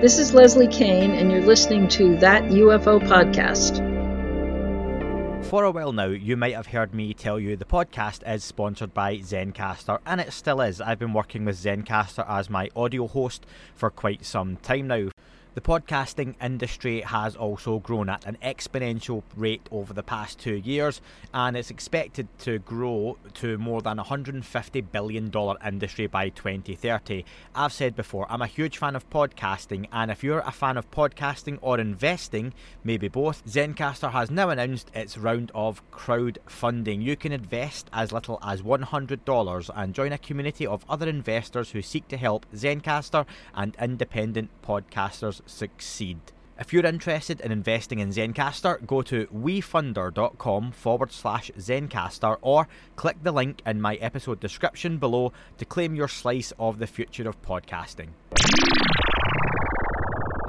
This is Leslie Kean, and you're listening to That UFO Podcast. For a while now, you might have heard me tell you the podcast is sponsored by Zencastr, and it still is. I've been working with Zencastr as my audio host for quite some time now. The podcasting industry has also grown at an exponential rate over the past two years, and it's expected to grow to more than a $150 billion industry by 2030. I've said before, I'm a huge fan of podcasting, and if you're a fan of podcasting or investing, maybe both, Zencastr has now announced its round of crowdfunding. You can invest as little as $100 and join a community of other investors who seek to help Zencastr and independent podcasters succeed. If you're interested in investing in Zencastr, go to wefunder.com forward slash Zencastr or click the link in my episode description below to claim your slice of the future of podcasting.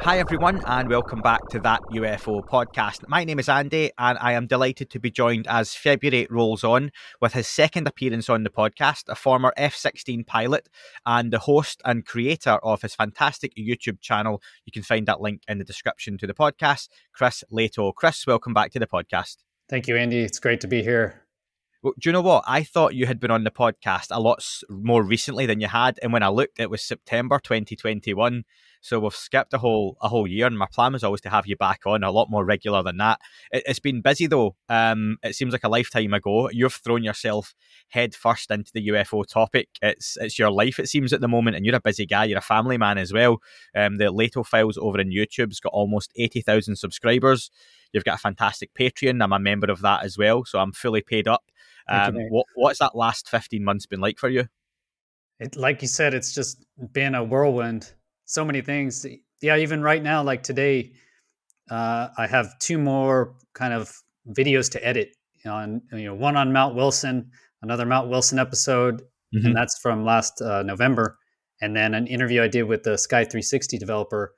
Hi, everyone, and welcome back to that UFO podcast. My name is Andy, and I am delighted to be joined as February rolls on with his second appearance on the podcast, a former F 16 pilot and the host and creator of his fantastic YouTube channel. You can find that link in the description to the podcast, Chris Lehto. Chris, welcome back to the podcast. Thank you, Andy. It's great to be here. Do you know what? I thought you had been on the podcast a lot more recently than you had, and when I looked, it was September 2021. So we've skipped a whole a whole year, and my plan was always to have you back on a lot more regular than that. It, has been busy though. Um, it seems like a lifetime ago. You've thrown yourself head first into the UFO topic. It's it's your life. It seems at the moment, and you're a busy guy. You're a family man as well. Um, the Lehto Files over in YouTube's got almost eighty thousand subscribers. You've got a fantastic Patreon. I'm a member of that as well, so I'm fully paid up. Um, what what's that last fifteen months been like for you? It, like you said, it's just been a whirlwind so many things. Yeah, even right now, like today, uh, I have two more kind of videos to edit on, you know, one on Mount Wilson, another Mount Wilson episode, mm-hmm. and that's from last uh, November, and then an interview I did with the Sky 360 developer.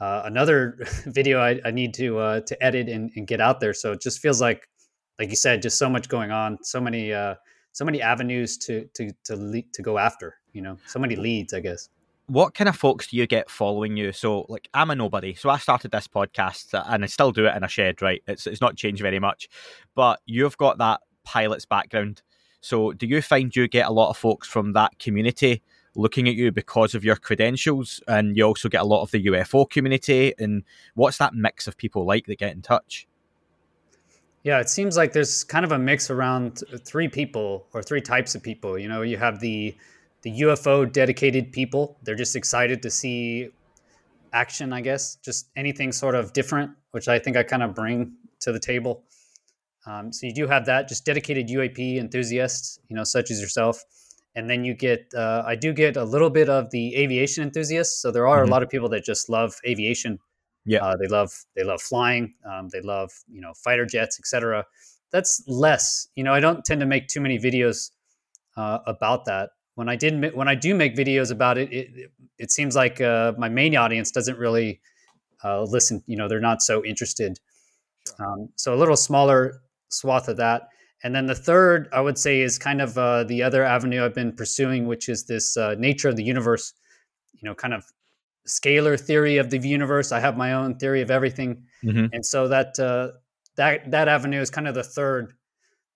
Uh, another video I, I, need to uh, to edit and, and, get out there. So it just feels like, like you said, just so much going on, so many uh, so many avenues to to to le- to go after. You know, so many leads, I guess what kind of folks do you get following you? So, like, I'm a nobody. So I started this podcast uh, and I still do it in a shed, right? It's, it's not changed very much. But you've got that pilot's background. So, do you find you get a lot of folks from that community looking at you because of your credentials? And you also get a lot of the UFO community. And what's that mix of people like that get in touch? Yeah, it seems like there's kind of a mix around three people or three types of people. You know, you have the the UFO dedicated people. They're just excited to see action, I guess, just anything sort of different, which I think I kind of bring to the table. Um, so you do have that, just dedicated UAP enthusiasts, you know, such as yourself. And then you get, uh, I do get a little bit of the aviation enthusiasts. So there are mm-hmm. a lot of people that just love aviation. Yeah, uh, they love they love flying. Um, they love you know fighter jets, etc. That's less. You know, I don't tend to make too many videos uh, about that when I did when I do make videos about it, it it seems like uh, my main audience doesn't really uh, listen. You know, they're not so interested. Sure. Um, so a little smaller swath of that. And then the third, I would say, is kind of uh, the other avenue I've been pursuing, which is this uh, nature of the universe. You know, kind of scalar theory of the universe. I have my own theory of everything, mm-hmm. and so that uh, that that avenue is kind of the third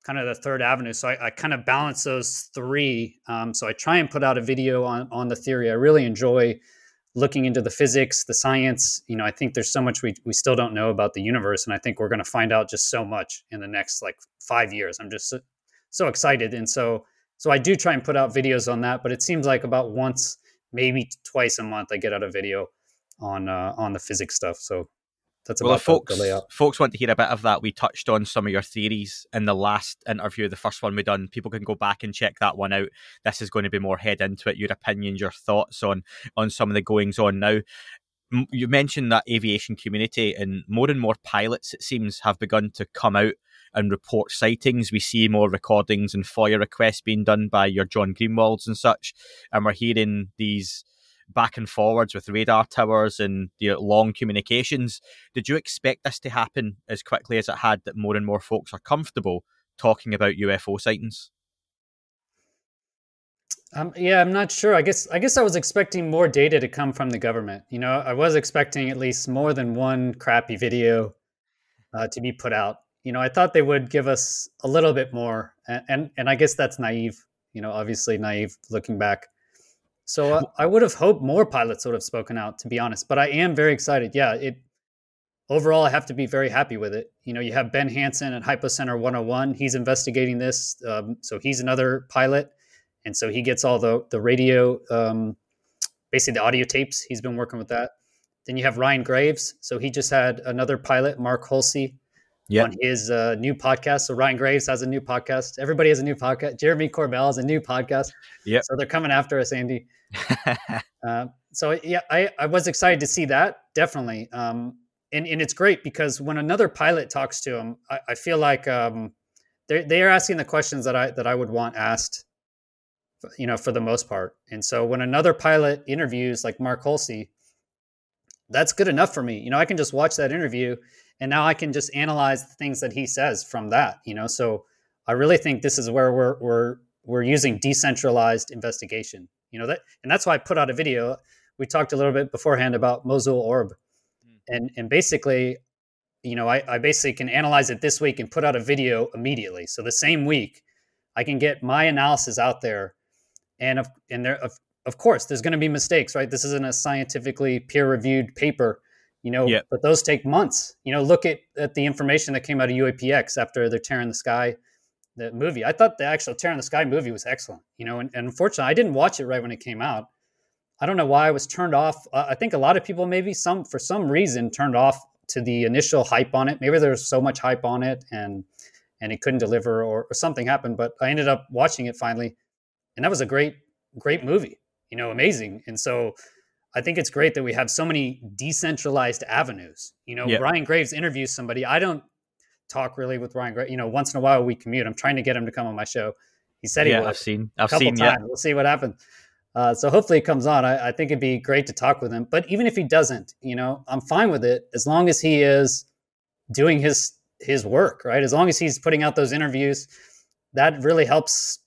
kind of the third avenue. So I, I kind of balance those three. Um, so I try and put out a video on on the theory. I really enjoy looking into the physics, the science. You know, I think there's so much we we still don't know about the universe, and I think we're going to find out just so much in the next like five years. I'm just so, so excited, and so so I do try and put out videos on that. But it seems like about once, maybe twice a month, I get out a video on uh, on the physics stuff. So that's well, if folks, folks want to hear a bit of that, we touched on some of your theories in the last interview, the first one we done. People can go back and check that one out. This is going to be more head into it, your opinions, your thoughts on on some of the goings on now. You mentioned that aviation community, and more and more pilots, it seems, have begun to come out and report sightings. We see more recordings and FOIA requests being done by your John Greenewalds and such, and we're hearing these back and forwards with radar towers and the long communications. Did you expect this to happen as quickly as it had that more and more folks are comfortable talking about UFO sightings? Um, yeah, I'm not sure. I guess I guess I was expecting more data to come from the government. You know, I was expecting at least more than one crappy video uh, to be put out. You know, I thought they would give us a little bit more, and and, and I guess that's naive. You know, obviously naive looking back. So uh, I would have hoped more pilots would have spoken out, to be honest. But I am very excited. Yeah, it overall I have to be very happy with it. You know, you have Ben Hansen at Hypocenter 101. He's investigating this, um, so he's another pilot and so he gets all the the radio, um, basically the audio tapes. He's been working with that. Then you have Ryan Graves. So he just had another pilot, Mark Hulsey, yep. on his uh, new podcast. So Ryan Graves has a new podcast. Everybody has a new podcast. Jeremy Corbell has a new podcast. Yeah. So they're coming after us, Andy. uh, so yeah, I, I was excited to see that definitely. Um, and, and it's great because when another pilot talks to him, I, I feel like um, they they are asking the questions that I that I would want asked you know, for the most part. And so when another pilot interviews like Mark Hulsey, that's good enough for me. You know, I can just watch that interview and now I can just analyze the things that he says from that, you know. So I really think this is where we're we're we're using decentralized investigation. You know that and that's why I put out a video. We talked a little bit beforehand about Mosul Orb. Mm. And and basically, you know, I, I basically can analyze it this week and put out a video immediately. So the same week, I can get my analysis out there and of and there of, of course there's going to be mistakes right this isn't a scientifically peer reviewed paper you know yep. but those take months. You know look at, at the information that came out of uapx after the tear in the sky the movie. I thought the actual tear in the sky movie was excellent you know and, and unfortunately i didn't watch it right when it came out. I don't know why i was turned off. Uh, i think a lot of people maybe some for some reason turned off to the initial hype on it. Maybe there was so much hype on it and and it couldn't deliver or, or something happened but i ended up watching it finally and that was a great great movie you know amazing. And so i think it's great that we have so many decentralized avenues you know yep. ryan graves interviews somebody i don't talk really with ryan graves you know once in a while we commute i'm trying to get him to come on my show he said yeah, he would i've seen i've couple seen times. Yeah. we'll see what happens uh, so hopefully it comes on I, I think it'd be great to talk with him but even if he doesn't you know i'm fine with it as long as he is doing his his work right as long as he's putting out those interviews that really helps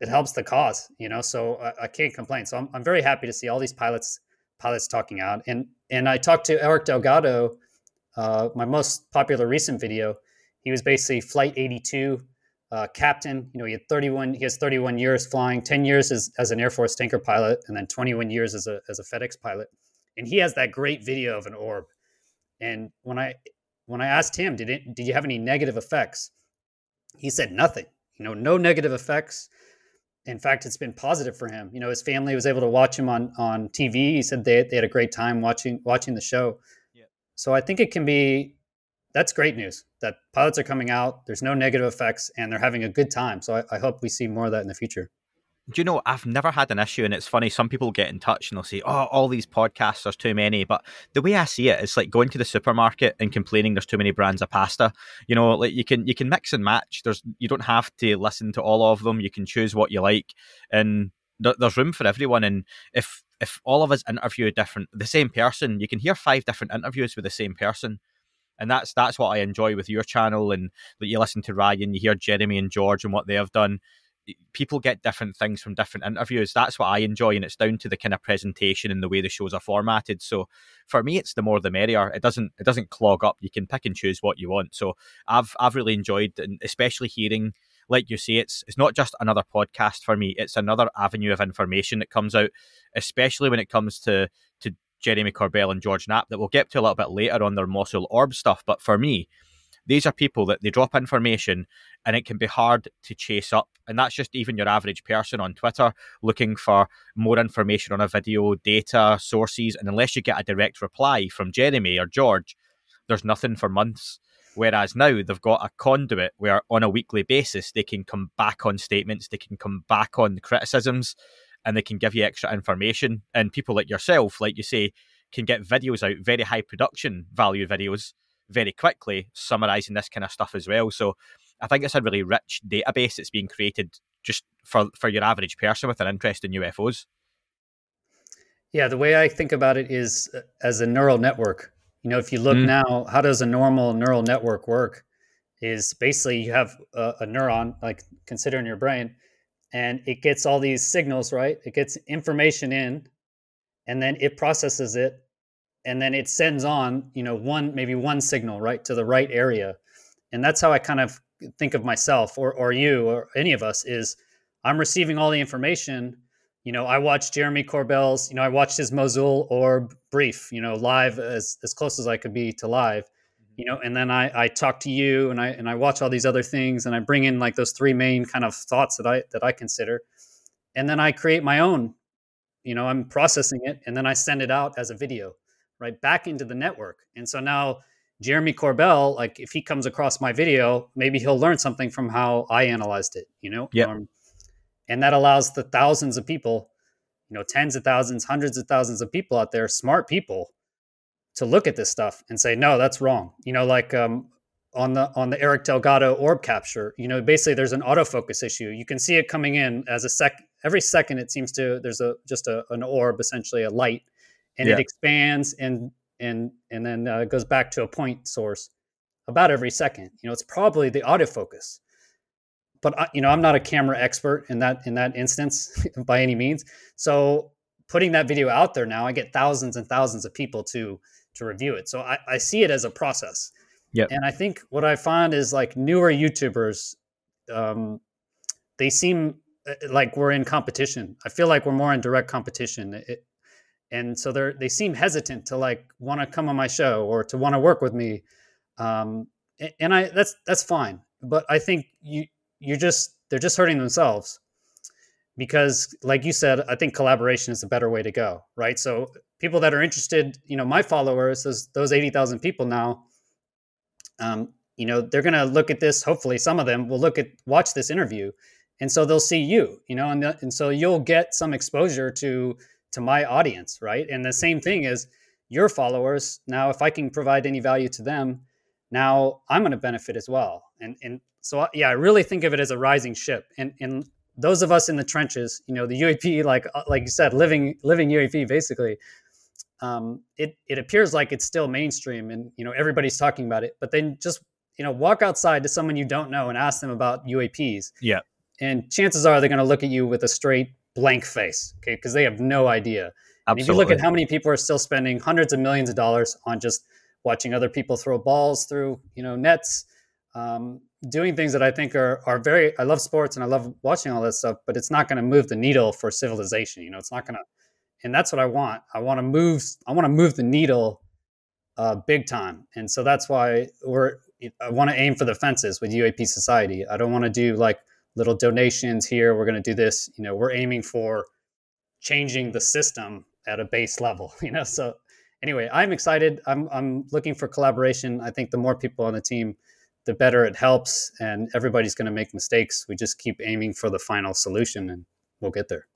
it helps the cause, you know. So I, I can't complain. So I'm, I'm very happy to see all these pilots pilots talking out. And and I talked to Eric Delgado, uh, my most popular recent video. He was basically Flight 82 uh, captain. You know, he had 31. He has 31 years flying, 10 years as, as an Air Force tanker pilot, and then 21 years as a as a FedEx pilot. And he has that great video of an orb. And when I when I asked him, did it did you have any negative effects? He said nothing. You know, no negative effects in fact, it's been positive for him. You know, his family was able to watch him on on TV. He said they they had a great time watching watching the show. Yeah. So I think it can be that's great news that pilots are coming out. There's no negative effects, and they're having a good time. So I, I hope we see more of that in the future do you know I've never had an issue, and it's funny. Some people get in touch and they'll say, "Oh, all these podcasts, there's too many." But the way I see it, it's like going to the supermarket and complaining there's too many brands of pasta. You know, like you can you can mix and match. There's you don't have to listen to all of them. You can choose what you like, and th- there's room for everyone. And if if all of us interview a different the same person, you can hear five different interviews with the same person and that's that's what I enjoy with your channel. And that you listen to Ryan, you hear Jeremy and George and what they have done people get different things from different interviews. That's what I enjoy, and it's down to the kind of presentation and the way the shows are formatted. So for me, it's the more the merrier. It doesn't it doesn't clog up. You can pick and choose what you want. So I've I've really enjoyed, and especially hearing. Like you say, it's it's not just another podcast for me. It's another avenue of information that comes out, especially when it comes to to Jeremy Corbell and George Knapp that we'll get to a little bit later on their Mosul Orb stuff. But for me, these are people that they drop information and it can be hard to chase up. And that's just even your average person on Twitter looking for more information on a video, data, sources. And unless you get a direct reply from Jeremy or George, there's nothing for months. Whereas now they've got a conduit where on a weekly basis they can come back on statements, they can come back on criticisms, and they can give you extra information. And people like yourself, like you say, can get videos out, very high production value videos very quickly, summarizing this kind of stuff as well. So I think it's a really rich database that's being created just for, for your average person with an interest in UFOs. Yeah, the way I think about it is uh, as a neural network. You know, if you look mm. now, how does a normal neural network work? Is basically you have a, a neuron, like consider in your brain, and it gets all these signals, right? It gets information in, and then it processes it, and then it sends on, you know, one maybe one signal right to the right area, and that's how I kind of think of myself or or you or any of us is I'm receiving all the information. You know, I watched Jeremy Corbell's, you know, I watched his Mosul Orb brief, you know, live as as close as I could be to live mm-hmm. you know and then i i talk to you and i and i watch all these other things and i bring in like those three main kind of thoughts that i that i consider. And then i create my own you know i'm processing it and then i send it out as a video right back into the network. And so now jeremy corbell like if he comes across my video maybe he'll learn something from how i analyzed it you know yeah um, and that allows the thousands of people you know tens of thousands hundreds of thousands of people out there smart people to look at this stuff and say, no, that's wrong. You know, like um, on the on the Eric Delgado orb capture, you know, basically there's an autofocus issue. You can see it coming in as a sec. Every second, it seems to there's a just a, an orb, essentially a light, and yeah. it expands and and and then uh, goes back to a point source about every second. You know, it's probably the autofocus. But I, you know, I'm not a camera expert in that in that instance by any means. So putting that video out there now, I get thousands and thousands of people to to review it. So I, I see it as a process. Yeah. And I think what I find is like newer YouTubers, um, they seem uh, like we're in competition. I feel like we're more in direct competition. It, and so they're they seem hesitant to like want to come on my show or to want to work with me. Um, and I that's that's fine. But I think you you're just they're just hurting themselves because like you said i think collaboration is a better way to go right so people that are interested you know my followers those those 80000 people now um, you know they're going to look at this hopefully some of them will look at watch this interview and so they'll see you you know and, the, and so you'll get some exposure to to my audience right and the same thing is your followers now if i can provide any value to them now i'm going to benefit as well and and so yeah i really think of it as a rising ship and and those of us in the trenches, you know, the UAP, like uh, like you said, living living UAP, basically, um, it it appears like it's still mainstream, and you know everybody's talking about it. But then just you know walk outside to someone you don't know and ask them about UAPs. Yeah, and chances are they're going to look at you with a straight blank face, okay, because they have no idea. Absolutely. if you look at how many people are still spending hundreds of millions of dollars on just watching other people throw balls through, you know, nets, um, doing things that I think are are very. I love sports and I love watching all that stuff, but it's not going to move the needle for civilization. You know, it's not going to, and that's what I want. I want to move. I want to move the needle, uh, big time. And so that's why we're. I want to aim for the fences with UAP Society. I don't want to do like little donations here. We're going to do this. You know, we're aiming for changing the system at a base level. You know, so anyway, I'm excited. I'm I'm looking for collaboration. I think the more people on the team the better it helps. And everybody's going to make mistakes. We just keep aiming for the final solution and we'll get there.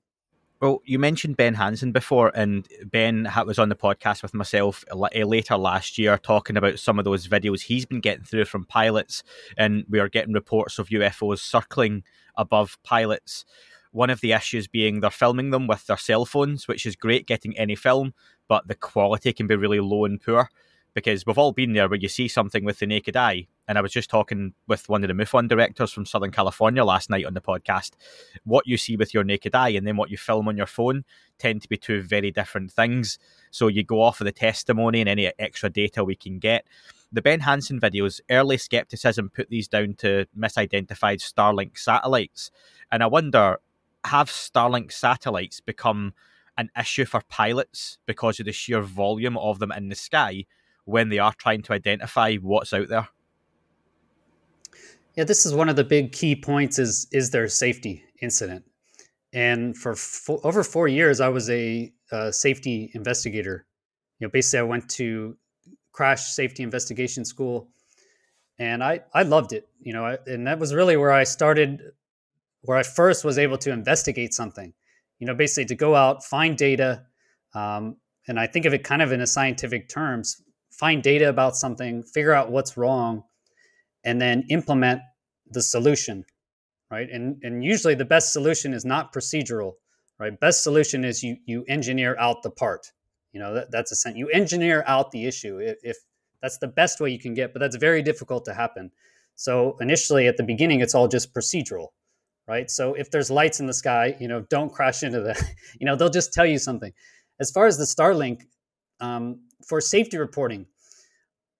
Well, you mentioned Ben Hansen before, and Ben was on the podcast with myself eh, later last year talking about some of those videos he's been getting through from pilots, and we are getting reports of UFOs circling above pilots. One of the issues being they're filming them with their cell phones, which is great getting any film, but the quality can be really low and poor because we've all been there where you see something with the naked eye. And I was just talking with one of the MUFON directors from Southern California last night on the podcast. What you see with your naked eye and then what you film on your phone tend to be two very different things. So you go off of the testimony and any extra data we can get. The Ben Hansen videos, early skepticism put these down to misidentified Starlink satellites. And I wonder, have Starlink satellites become an issue for pilots because of the sheer volume of them in the sky? when they are trying to identify what's out there? Yeah, this is one of the big key points is is their safety incident. And for fo- over 4 years I was a uh, safety investigator. You know, basically I went to crash safety investigation school and I I loved it, you know, I, and that was really where I started where I first was able to investigate something. You know, basically to go out, find data, um, and I think of it kind of in a scientific terms, find data about something, figure out what's wrong, and then implement the solution, right? And and usually the best solution is not procedural, right? Best solution is you you engineer out the part. You know that, that's a sense. You engineer out the issue. If, if that's the best way you can get, but that's very difficult to happen. So initially, at the beginning, it's all just procedural, right? So if there's lights in the sky, you know, don't crash into the, you know, they'll just tell you something. As far as the Starlink, um, for safety reporting,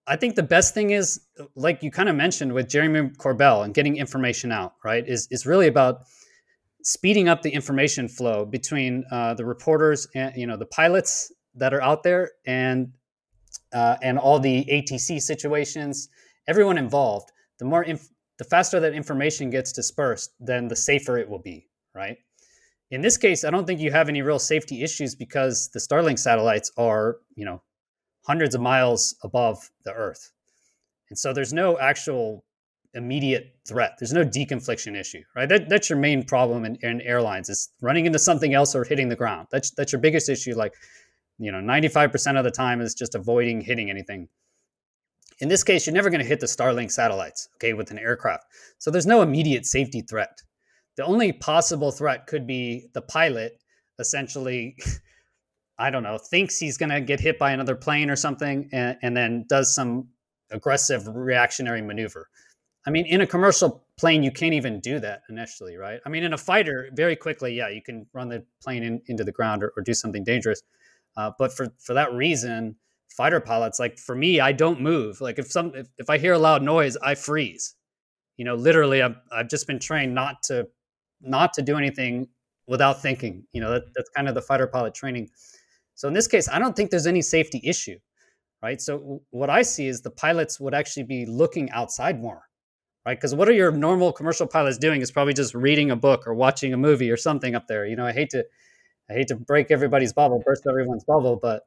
I think the best thing is, like you kind of mentioned with Jeremy Corbell and getting information out, right? Is is really about speeding up the information flow between uh, the reporters and you know the pilots that are out there and uh, and all the ATC situations, everyone involved. The more inf- the faster that information gets dispersed, then the safer it will be, right? In this case, I don't think you have any real safety issues because the Starlink satellites are, you know, hundreds of miles above the Earth. And so there's no actual immediate threat. There's no deconfliction issue, right? That, that's your main problem in, in airlines is running into something else or hitting the ground. That's that's your biggest issue. Like, you know, 95% of the time is just avoiding hitting anything. In this case, you're never going to hit the Starlink satellites, okay, with an aircraft. So there's no immediate safety threat. The only possible threat could be the pilot essentially I don't know, thinks he's going to get hit by another plane or something, and, and, then does some aggressive reactionary maneuver. I mean, in a commercial plane, you can't even do that initially, right? I mean, in a fighter, very quickly, yeah, you can run the plane in, into the ground or, or, do something dangerous. Uh, but for for that reason, fighter pilots, like for me, I don't move. Like if some if, if I hear a loud noise, I freeze. You know, literally, I've I've just been trained not to not to do anything without thinking. You know, that, that's kind of the fighter pilot training. So in this case, I don't think there's any safety issue, right? So what I see is the pilots would actually be looking outside more, right? Because what are your normal commercial pilots doing? Is probably just reading a book or watching a movie or something up there. You know, I hate to, I hate to break everybody's bubble, burst everyone's bubble, but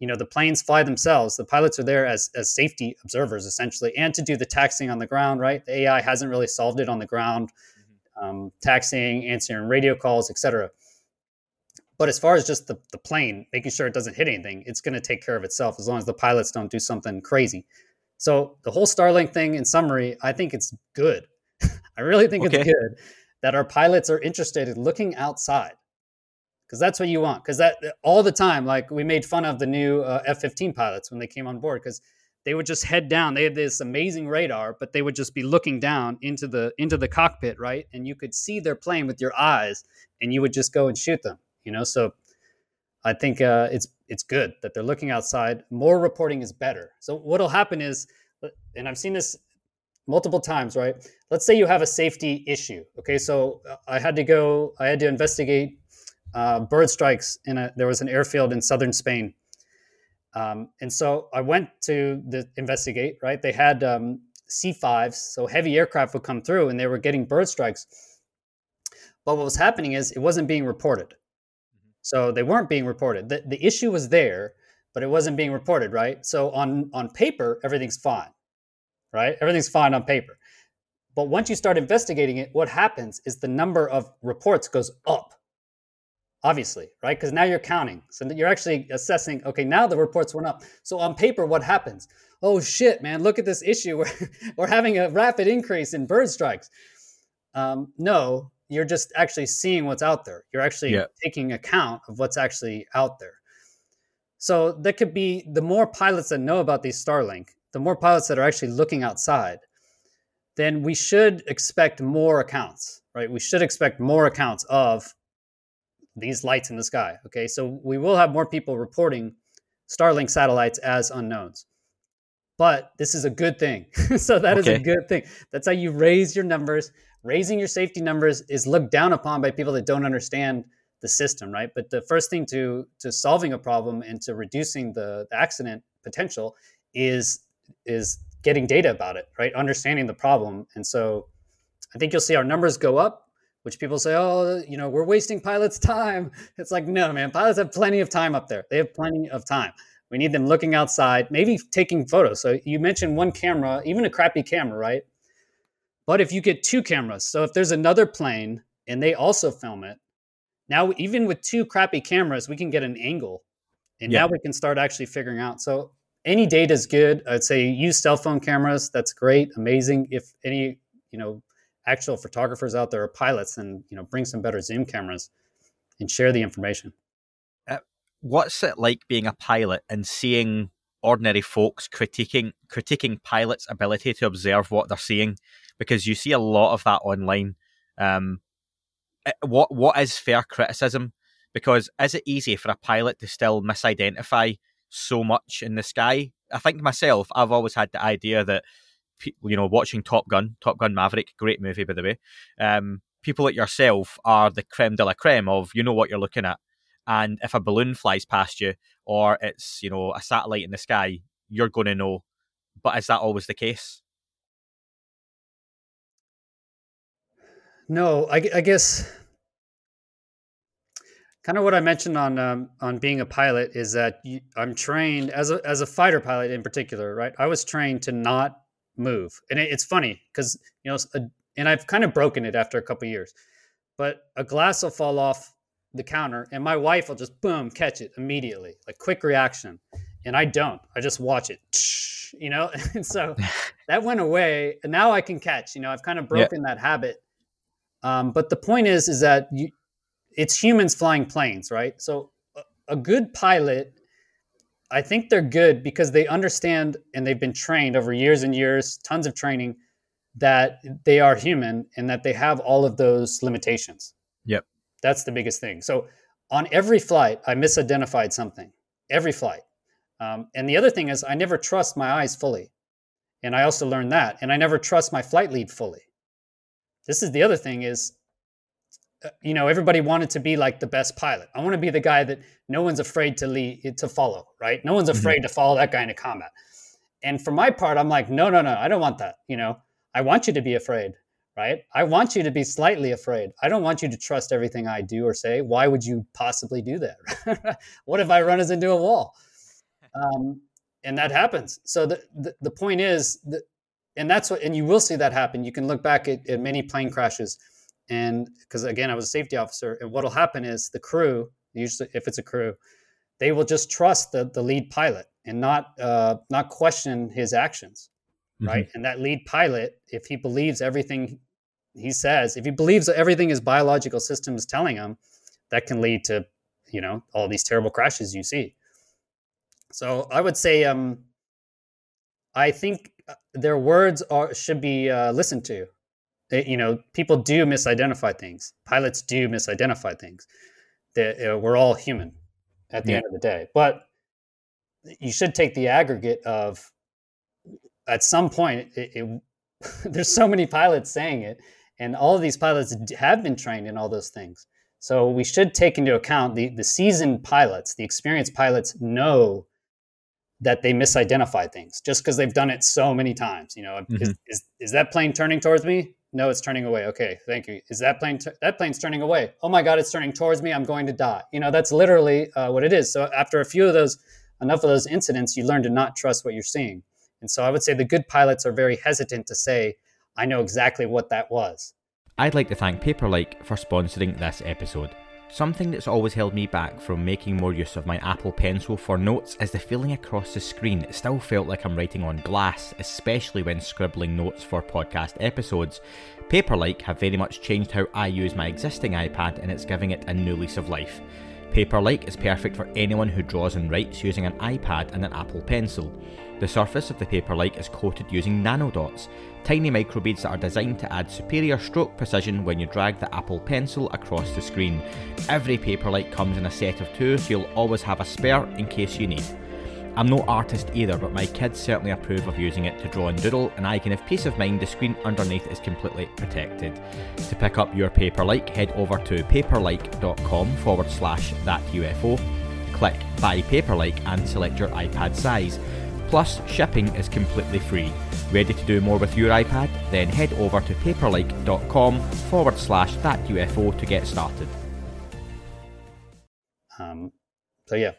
you know the planes fly themselves. The pilots are there as as safety observers essentially, and to do the taxiing on the ground. Right, the AI hasn't really solved it on the ground, mm-hmm. um, taxiing, answering radio calls, etc. But as far as just the, the plane, making sure it doesn't hit anything, it's going to take care of itself as long as the pilots don't do something crazy. So the whole Starlink thing, in summary, I think it's good. I really think okay. it's good that our pilots are interested in looking outside because that's what you want. Because that all the time, like we made fun of the new uh, F-15 pilots when they came on board because they would just head down. They had this amazing radar, but they would just be looking down into the into the cockpit, right? And you could see their plane with your eyes, and you would just go and shoot them you know? So i think uh, it's it's good that they're looking outside. More reporting is better. So what'll happen is and i've seen this multiple times right? Let's say you have a safety issue okay? So uh, i had to go i had to investigate uh, bird strikes in a there was an airfield in southern spain. Um, and so i went to the investigate right? They had um, c5s so heavy aircraft would come through and they were getting bird strikes. But what was happening is it wasn't being reported so they weren't being reported. The, the issue was there, but it wasn't being reported, right? So on, on paper, everything's fine, right? Everything's fine on paper. But once you start investigating it, what happens is the number of reports goes up, obviously, right? Because now you're counting. So you're actually assessing, okay, now the reports went up. So on paper, what happens? Oh shit, man, look at this issue. We're, we're having a rapid increase in bird strikes. Um, no, you're just actually seeing what's out there. You're actually yeah. taking account of what's actually out there. So there could be the more pilots that know about these Starlink, the more pilots that are actually looking outside, then we should expect more accounts, right? We should expect more accounts of these lights in the sky. Okay, so we will have more people reporting Starlink satellites as unknowns. But this is a good thing. so that okay. is a good thing. That's how you raise your numbers raising your safety numbers is looked down upon by people that don't understand the system, right? But the first thing to to solving a problem and to reducing the, the accident potential is is getting data about it, right? Understanding the problem. And so I think you'll see our numbers go up, which people say, oh, you know, we're wasting pilots' time. It's like, no, man, pilots have plenty of time up there. They have plenty of time. We need them looking outside, maybe taking photos. So you mentioned one camera, even a crappy camera, right? But if you get two cameras, so if there's another plane and they also film it, now even with two crappy cameras, we can get an angle. And yeah. now we can start actually figuring out. So any data is good. I'd say use cell phone cameras. That's great, amazing. If any, you know, actual photographers out there are pilots, and you know, bring some better zoom cameras and share the information. Uh, what's it like being a pilot and seeing ordinary folks critiquing critiquing pilots' ability to observe what they're seeing? Because you see a lot of that online. Um, eh, what what is fair criticism? Because is it easy for a pilot to still misidentify so much in the sky? I think myself, I've always had the idea that you know, watching Top Gun, Top Gun Maverick, great movie by the way. Um, people like yourself are the creme de la creme of you know what you're looking at, and if a balloon flies past you or it's you know a satellite in the sky, you're going to know. But is that always the case? No, I, I guess kind of what I mentioned on um, on being a pilot is that you, I'm trained as a as a fighter pilot in particular, right? I was trained to not move, and it, it's funny because you know, a, and I've kind of broken it after a couple years, but a glass will fall off the counter, and my wife will just boom catch it immediately, like quick reaction, and I don't. I just watch it, you know, and so that went away, and now I can catch. You know, I've kind of broken yeah. that habit. Um, but the point is, is that you, it's humans flying planes, right? So a, a good pilot I think they're good because they understand and they've been trained over years and years, tons of training, that they are human and that they have all of those limitations. Yep. That's the biggest thing. So on every flight, I misidentified something. Every flight. Um, and the other thing is, I never trust my eyes fully. And I also learned that. And I never trust my flight lead fully. This is the other thing is uh, you know everybody wanted to be like the best pilot. I want to be the guy that no one's afraid to lead to follow right? No one's mm-hmm. afraid mm-hmm. to follow that guy into combat. And for my part i'm like no no no i don't want that you know? I want you to be afraid right? I want you to be slightly afraid. I don't want you to trust everything i do or say. Why would you possibly do that? What if i run us into a wall? Um, and that happens. So the, the, the point is that and that's what and you will see that happen. You can look back at, at many plane crashes. And because again i was a safety officer and what'll happen is the crew usually if it's a crew they will just trust the, the lead pilot and not uh, not question his actions mm-hmm. right? And that lead pilot if he believes everything he says if he believes everything his biological system is telling him that can lead to you know all these terrible crashes you see. So i would say um i think their words are should be uh, listened to it, you know, people do misidentify things. Pilots do misidentify things. Uh, we're all human at the yeah. end of the day. But you should take the aggregate of at some point it, it, there's so many pilots saying it and all of these pilots have been trained in all those things so we should take into account the, the seasoned pilots the experienced pilots know that they misidentify things just because they've done it so many times you know mm-hmm. is, is, is that plane turning towards me no, it's turning away. Okay, thank you. Is that plane? T- that plane's turning away. Oh my God, it's turning towards me. I'm going to die. You know, that's literally uh, what it is. So after a few of those, enough of those incidents, you learn to not trust what you're seeing. And so I would say the good pilots are very hesitant to say, "I know exactly what that was." I'd like to thank Paperlike for sponsoring this episode. Something that's always held me back from making more use of my Apple Pencil for notes is the feeling across the screen. It still felt like I'm writing on glass, especially when scribbling notes for podcast episodes. Paperlike have very much changed how I use my existing iPad and it's giving it a new lease of life. Paperlike is perfect for anyone who draws and writes using an iPad and an Apple Pencil. The surface of the Paperlike is coated using nanodots, tiny microbeads that are designed to add superior stroke precision when you drag the Apple Pencil across the screen. Every Paperlike comes in a set of two, so you'll always have a spare in case you need. I'm no artist either, but my kids certainly approve of using it to draw and doodle, and I can have peace of mind the screen underneath is completely protected. To pick up your Paperlike, head over to paperlike.com forward slash that UFO, click Buy Paperlike, and select your iPad size. Plus, shipping is completely free. Ready to do more with your iPad? Then head over to paperlike.com forward slash that UFO to get started. Um, so, yeah.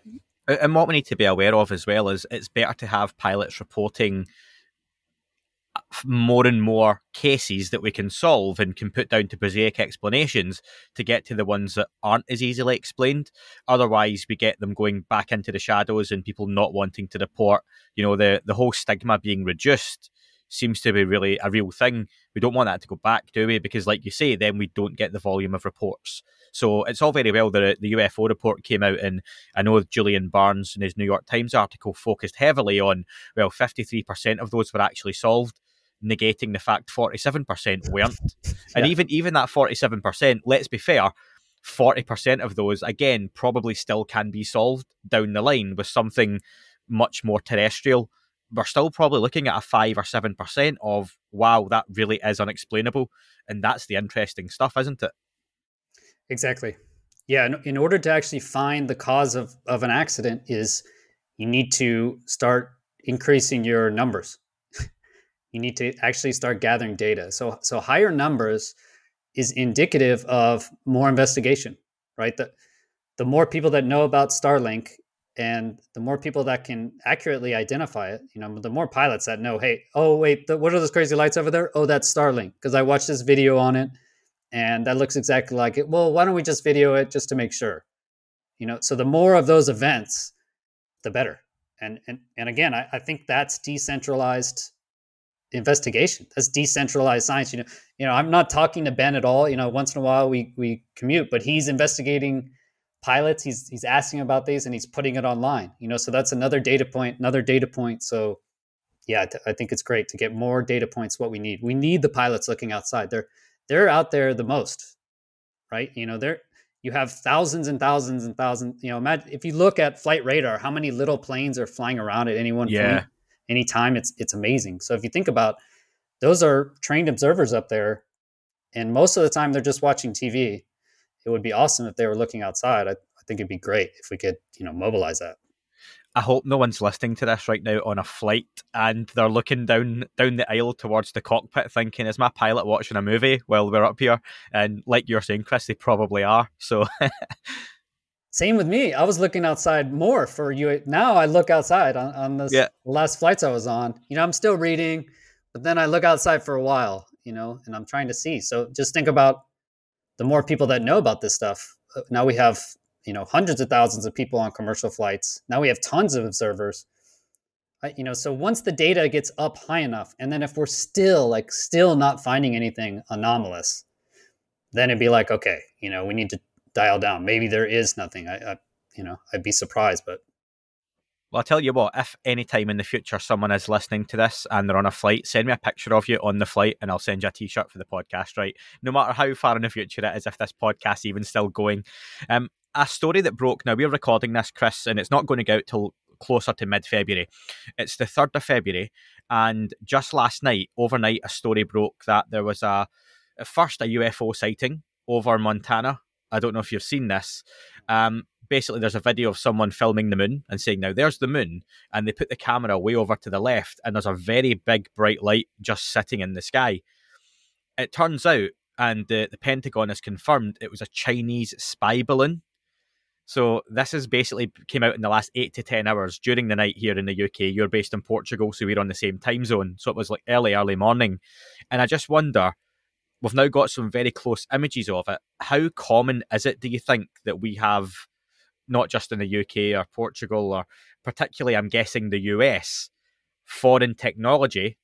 And what we need to be aware of as well is it's better to have pilots reporting more and more cases that we can solve and can put down to prosaic explanations to get to the ones that aren't as easily explained. Otherwise, we get them going back into the shadows and people not wanting to report. You know, the the whole stigma being reduced seems to be really a real thing. We don't want that to go back, do we? Because, like you say, then we don't get the volume of reports. So it's all very well that the UFO report came out, and I know Julian Barnes in his New York Times article focused heavily on well, 53% of those were actually solved negating the fact 47% weren't. And even even that 47%, let's be fair, 40% of those, again, probably still can be solved down the line with something much more terrestrial. We're still probably looking at a 5 or 7% of, wow, that really is unexplainable. And that's the interesting stuff, isn't it? Exactly. Yeah. In, in order to actually find the cause of, of an accident, is you need to start increasing your numbers. you need to actually start gathering data. So, so higher numbers is indicative of more investigation, right? The, the more people that know about Starlink and the more people that can accurately identify it, you know, the more pilots that know, hey, oh, wait, the, what are those crazy lights over there? Oh, that's Starlink because I watched this video on it and that looks exactly like it. Well, why don't we just video it just to make sure? You know, so the more of those events, the better. And and and again, I, I think that's decentralized investigation. That's decentralized science. You know, you know, I'm not talking to Ben at all. You know, once in a while we we commute, but he's investigating pilots. He's he's asking about these and he's putting it online. You know, so that's another data point, another data point. So yeah, I think it's great to get more data points. What we need, we need the pilots looking outside. They're they're out there the most, right? You know, they're you have thousands and thousands and thousands. You know, imagine if you look at flight radar, how many little planes are flying around at any one yeah. point anytime. It's it's amazing. So if you think about those are trained observers up there, and most of the time they're just watching TV. It would be awesome if they were looking outside. I, I think it'd be great if we could, you know, mobilize that. I hope no one's listening to this right now on a flight and they're looking down down the aisle towards the cockpit thinking, is my pilot watching a movie while we're up here? And like you're saying, Chris, they probably are. So Same with me. I was looking outside more for you. Now I look outside on, on the yeah. last flights I was on. You know, I'm still reading, but then I look outside for a while, you know, and I'm trying to see. So just think about the more people that know about this stuff. Uh, now we have, you know, hundreds of thousands of people on commercial flights. Now we have tons of observers. you know, so once the data gets up high enough, and then if we're still like still not finding anything anomalous, then it'd be like, okay, you know, we need to dial down. Maybe there is nothing. I, I you know, I'd be surprised, but well, I'll tell you what, if any time in the future someone is listening to this and they're on a flight, send me a picture of you on the flight and I'll send you a t shirt for the podcast, right? No matter how far in the future it is, if this podcast even still going. Um, a story that broke, now we're recording this, Chris, and it's not going to go out till closer to mid February. It's the 3rd of February, and just last night, overnight, a story broke that there was a, first a UFO sighting over Montana I don't know if you've seen this. Um, basically, there's a video of someone filming the moon and saying, "Now there's the moon," and they put the camera way over to the left, and there's a very big bright light just sitting in the sky. It turns out, and the, the Pentagon has confirmed, it was a Chinese spy balloon. So this is basically came out in the last eight to ten hours during the night here in the UK. You're based in Portugal, so we're on the same time zone. So it was like early, early morning, and I just wonder we've now got some very close images of it. How common is it, do you think, that we have, not just in the UK or Portugal, or particularly, I'm guessing, the US, foreign technology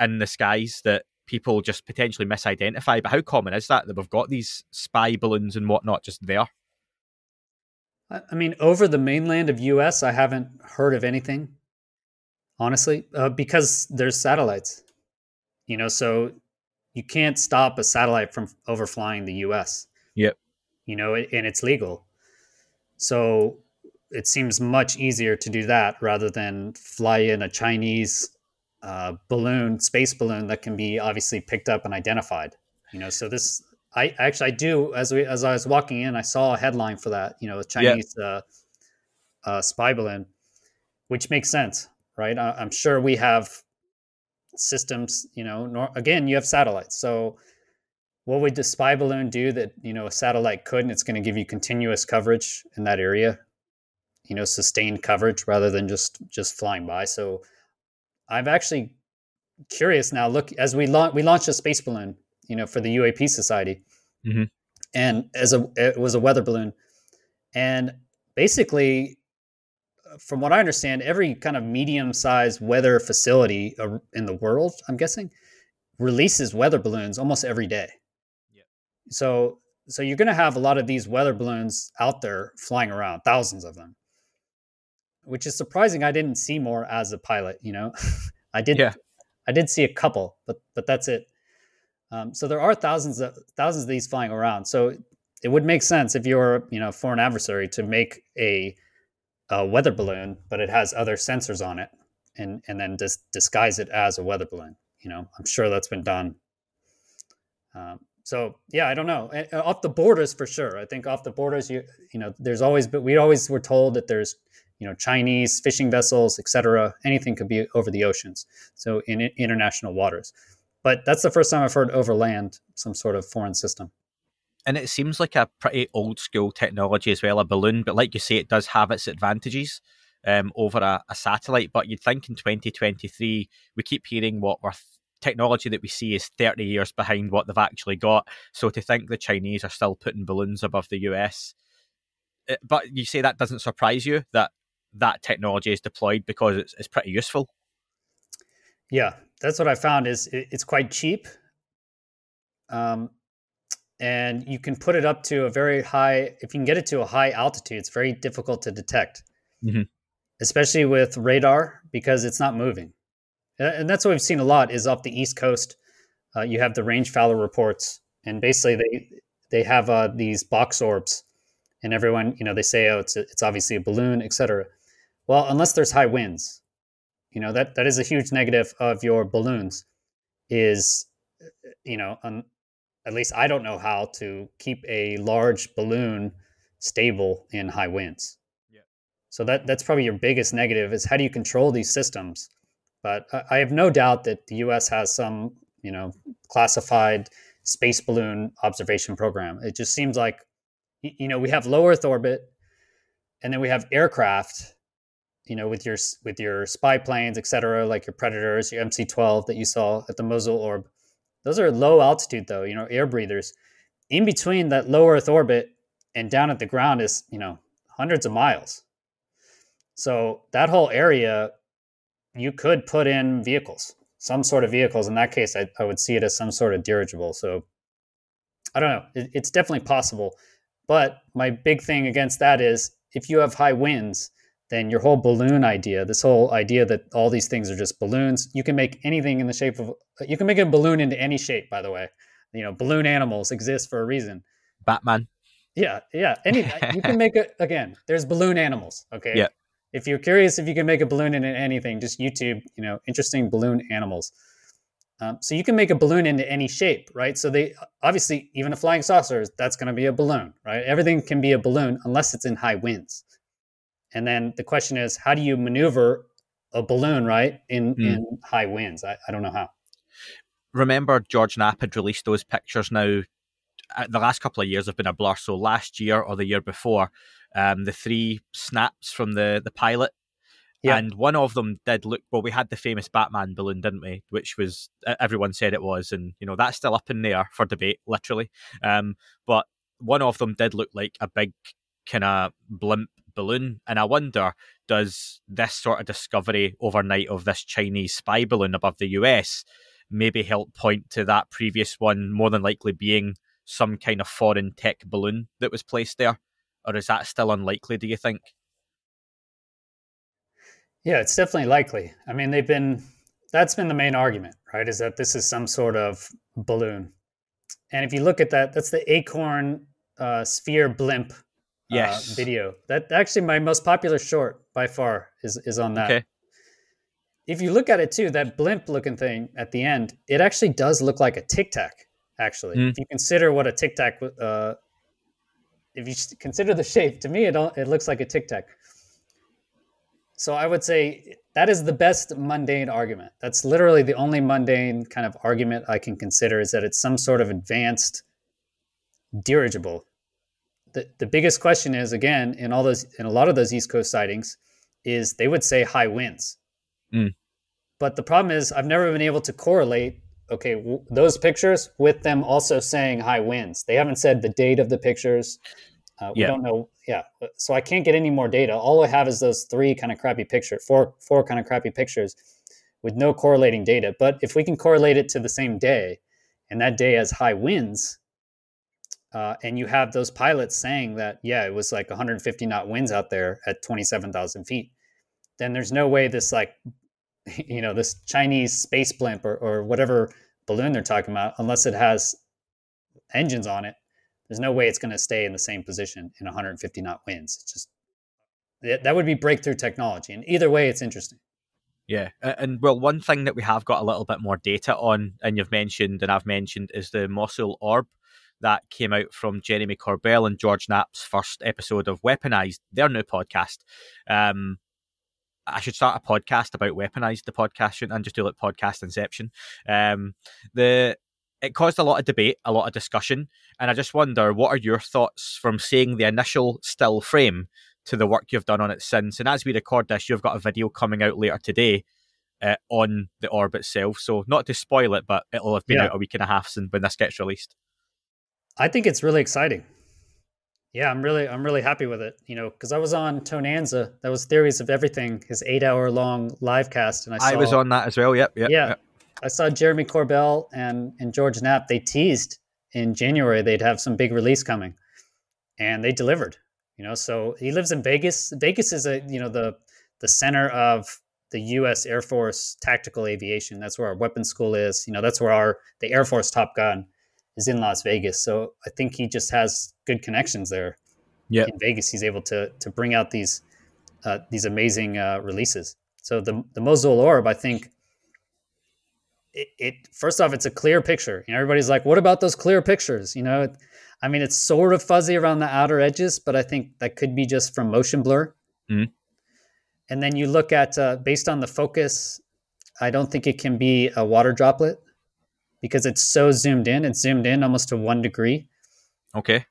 in the skies that people just potentially misidentify? But how common is that, that we've got these spy balloons and whatnot just there? I mean, over the mainland of US, I haven't heard of anything, honestly, uh, because there's satellites. You know, so you can't stop a satellite from overflying the U.S. Yep. You know, and it's legal. So it seems much easier to do that rather than fly in a Chinese uh, balloon, space balloon that can be obviously picked up and identified. You know, so this I actually I do as we as I was walking in, I saw a headline for that. You know, a Chinese yep. uh, uh, spy balloon, which makes sense, right? I, I'm sure we have systems you know nor, again you have satellites so what would the spy balloon do that you know a satellite couldn't it's going to give you continuous coverage in that area you know sustained coverage rather than just just flying by so i'm actually curious now look as we launch we launched a space balloon you know for the uap society mm-hmm. and as a it was a weather balloon and basically from what I understand, every kind of medium-sized weather facility in the world, I'm guessing, releases weather balloons almost every day. So, so you're going to have a lot of these weather balloons out there flying around, thousands of them, which is surprising. I didn't see more as a pilot. You know, I did. Yeah. I did see a couple, but but that's it. Um, so there are thousands of thousands of these flying around. So it would make sense if you're you know foreign adversary to make a, a weather balloon, but it has other sensors on it, and and then just disguise it as a weather balloon. You know, I'm sure that's been done. Um, so yeah, I don't know. Off the borders for sure. I think off the borders, you you know, there's always, but we always were told that there's you know Chinese fishing vessels, etc. Anything could be over the oceans. So in international waters. But that's the first time I've heard overland some sort of foreign system. And it seems like a pretty old school technology as well, a balloon. But like you say, it does have its advantages um, over a, a, satellite. But you'd think in 2023, we keep hearing what we're technology that we see is 30 years behind what they've actually got. So to think the Chinese are still putting balloons above the US, eh, but you say that doesn't surprise you that that technology is deployed because it's, it's pretty useful. Yeah, that's what I found is it, it's quite cheap. Um, and you can put it up to a very high, if you can get it to a high altitude, it's very difficult to detect, mm-hmm. especially with radar because it's not moving and that's what we've seen a lot is off the east coast uh, you have the range fouler reports and basically they they have uh, these box orbs and everyone you know they say oh it's a, it's obviously a balloon etc well unless there's high winds you know that that is a huge negative of your balloons is you know um, at least i don't know how to keep a large balloon stable in high winds. Yeah. so that that's probably your biggest negative is how do you control these systems but I have no doubt that the U.S. has some, you know, classified space balloon observation program. It just seems like, you know, we have low Earth orbit, and then we have aircraft, you know, with your with your spy planes, et cetera, like your Predators, your MC-12 that you saw at the Mosul Orb. Those are low altitude, though, you know, air breathers. In between that low Earth orbit and down at the ground is, you know, hundreds of miles. So that whole area you could put in vehicles, some sort of vehicles. In that case, I, I would see it as some sort of dirigible. So I don't know. It, it's definitely possible. But my big thing against that is if you have high winds, then your whole balloon idea, this whole idea that all these things are just balloons, you can make anything in the shape of, you can make a balloon into any shape, by the way. You know, balloon animals exist for a reason. Batman. Yeah, yeah. Any you can make it again. There's balloon animals. Okay. Yeah if you're curious if you can make a balloon into anything, just YouTube, you know, interesting balloon animals. Um, so you can make a balloon into any shape, right? So they obviously even a flying saucer that's going to be a balloon, right? Everything can be a balloon unless it's in high winds. And then the question is, how do you maneuver a balloon, right, in mm. in high winds? I, I don't know how. Remember, George Knapp had released those pictures. Now, the last couple of years have been a blur. So last year or the year before, um, the three snaps from the the pilot. Yeah. And one of them did look well. We had the famous Batman balloon, didn't we? Which was everyone said it was, and you know that's still up in there for debate, literally. Um, but one of them did look like a big kind of blimp balloon, and I wonder does this sort of discovery overnight of this Chinese spy balloon above the US maybe help point to that previous one more than likely being some kind of foreign tech balloon that was placed there? or is that still unlikely? Do you think? Yeah, it's definitely likely. I mean, they've been that's been the main argument, right? Is that this is some sort of balloon, and if you look at that, that's the Acorn uh, Sphere blimp uh, yes. video. That actually my most popular short by far is is on that. Okay. If you look at it too, that blimp looking thing at the end, it actually does look like a tic tac. Actually, mm. if you consider what a tic tac uh, if you consider the shape, to me, it it looks like a tic tac. So I would say that is the best mundane argument. That's literally the only mundane kind of argument I can consider is that it's some sort of advanced dirigible. The the biggest question is again in all those in a lot of those East Coast sightings is they would say high winds. Mm. But the problem is I've never been able to correlate okay w- those pictures with them also saying high winds. They haven't said the date of the pictures. Uh, we yeah. don't know. Yeah. So I can't get any more data. All I have is those three kind of crappy pictures, four, four kind of crappy pictures with no correlating data. But if we can correlate it to the same day and that day has high winds, uh, and you have those pilots saying that, yeah, it was like 150 knot winds out there at 27,000 feet, then there's no way this like you know this Chinese space blimp or, or whatever balloon they're talking about, unless it has engines on it, there's no way it's going to stay in the same position in 150 knot winds. It's just that would be breakthrough technology, and either way, it's interesting. Yeah, and well, one thing that we have got a little bit more data on, and you've mentioned and I've mentioned, is the Mosul Orb that came out from Jeremy Corbell and George Knapp's first episode of Weaponized, their new podcast. Um, I should start a podcast about Weaponized, the podcast, and just do like podcast Inception. Um, the it caused a lot of debate, a lot of discussion, and I just wonder what are your thoughts from seeing the initial still frame to the work you've done on it since. And as we record this, you've got a video coming out later today uh, on the orb itself. So not to spoil it, but it'll have been yeah. out a week and a half since when this gets released. I think it's really exciting. Yeah, I'm really I'm really happy with it. You know, because I was on Tonanza. That was Theories of Everything, his eight hour long live cast, and I saw, I was on that as well. Yep, yep yeah. Yep. I saw Jeremy Corbell and and George Knapp. They teased in January they'd have some big release coming, and they delivered. You know, so he lives in Vegas. Vegas is a you know the the center of the U.S. Air Force tactical aviation. That's where our weapons school is. You know, that's where our the Air Force Top Gun is in Las Vegas. So I think he just has good connections there. Yeah, in Vegas, he's able to to bring out these uh, these amazing uh, releases. So the the Mosul Orb, I think. It, it first off, it's a clear picture. You know, everybody's like, "What about those clear pictures?" You know, I mean, it's sort of fuzzy around the outer edges, but I think that could be just from motion blur. Mm-hmm. And then you look at uh, based on the focus, I don't think it can be a water droplet because it's so zoomed in. It's zoomed in almost to one degree. Okay.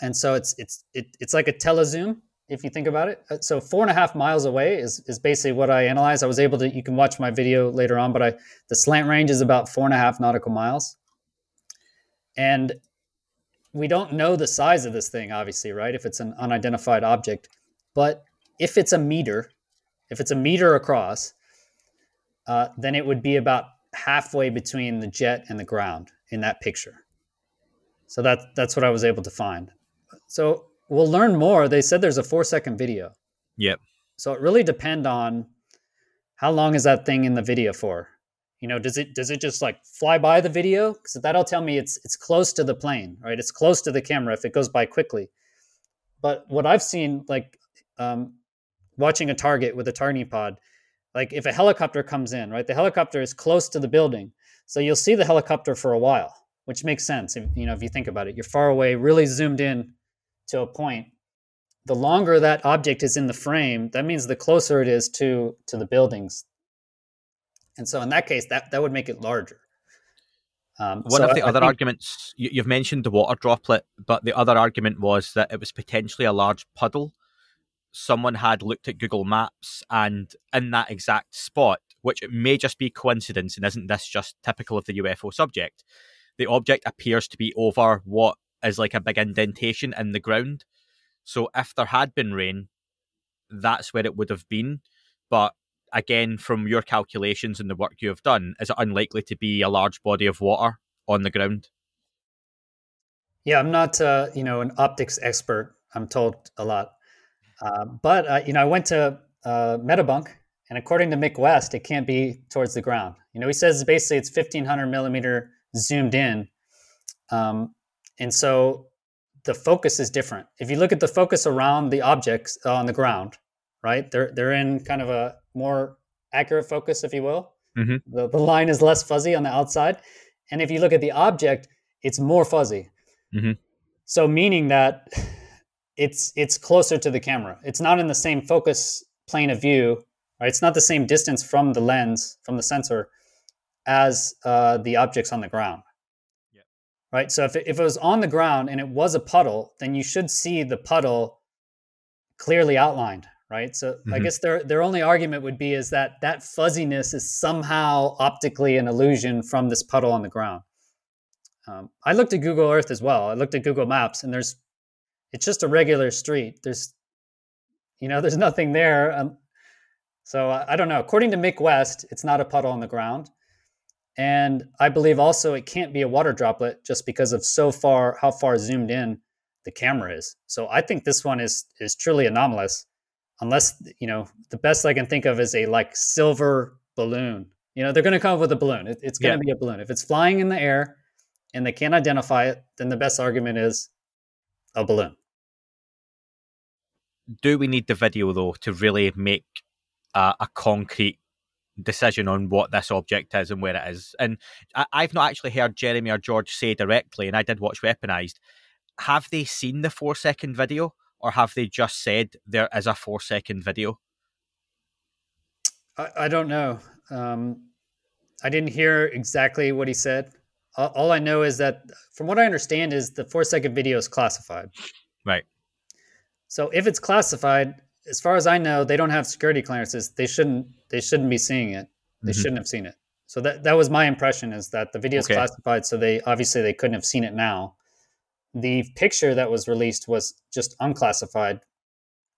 And so it's it's it, it's like a telezoom if you think about it. Uh, so four and a half miles away is is basically what I analyzed. I was able to. You can watch my video later on, but I the slant range is about four and a half nautical miles. And we don't know the size of this thing, obviously, right? If it's an unidentified object, but if it's a meter, if it's a meter across, uh, then it would be about halfway between the jet and the ground in that picture. So that that's what I was able to find. So we'll learn more. They said there's a four second video. Yep. So it really depend on how long is that thing in the video for you know does it does it just like fly by the video because that'll tell me it's it's close to the plane right it's close to the camera if it goes by quickly but what i've seen like um, watching a target with a targeting pod like if a helicopter comes in right the helicopter is close to the building so you'll see the helicopter for a while which makes sense if, you know if you think about it you're far away really zoomed in to a point the longer that object is in the frame that means the closer it is to to the buildings and so in that case, that, that would make it larger. Um, One so of the I, other I think, arguments you, you've mentioned the water droplet, but the other argument was that it was potentially a large puddle. Someone had looked at Google Maps, and in that exact spot, which may just be coincidence, and isn't this just typical of the UFO subject? The object appears to be over what is like a big indentation in the ground. So if there had been rain, that's where it would have been. But again, from your calculations and the work you have done, is it unlikely to be a large body of water on the ground? Yeah, I'm not, uh, you know, an optics expert. I'm told a lot, uh, but uh, you know, I went to uh, Metabunk, and according to Mick West, it can't be towards the ground. You know, he says basically it's 1500 millimeter zoomed in, um, and so the focus is different. If you look at the focus around the objects on the ground, right? They're they're in kind of a more accurate focus, if you will. Mm-hmm. The, the line is less fuzzy on the outside. And if you look at the object, it's more fuzzy. Mm-hmm. So meaning that it's it's closer to the camera. It's not in the same focus plane of view, right? It's not the same distance from the lens, from the sensor, as uh, the objects on the ground. Yeah. Right. So if it, if it was on the ground and it was a puddle, then you should see the puddle clearly outlined, right? So mm-hmm. I guess their their only argument would be is that that fuzziness is somehow optically an illusion from this puddle on the ground. Um, I looked at Google Earth as well. I looked at Google Maps, and there's it's just a regular street. There's you know there's nothing there. Um, so I, I don't know. According to Mick West, it's not a puddle on the ground. And I believe also it can't be a water droplet just because of so far how far zoomed in the camera is. So I think this one is is truly anomalous unless you know the best i can think of is a like silver balloon. You know, they're going to come up with a balloon. It, it's going to yeah. be a balloon. If it's flying in the air and they can't identify it, then the best argument is a balloon. Do we need the video though to really make a, a concrete decision on what this object is and where it is? And I, I've not actually heard Jeremy or George say directly, and I did watch Weaponized. Have they seen the four second video, or have they just said there is a four second video? I, I don't know. Um, I didn't hear exactly what he said. All, all I know is that, from what I understand, is the four second video is classified. Right. So if it's classified, as far as I know, they don't have security clearances. They shouldn't. They shouldn't be seeing it. They mm-hmm. shouldn't have seen it. So that that was my impression is that the video is okay. classified. So they obviously they couldn't have seen it now. The picture that was released was just unclassified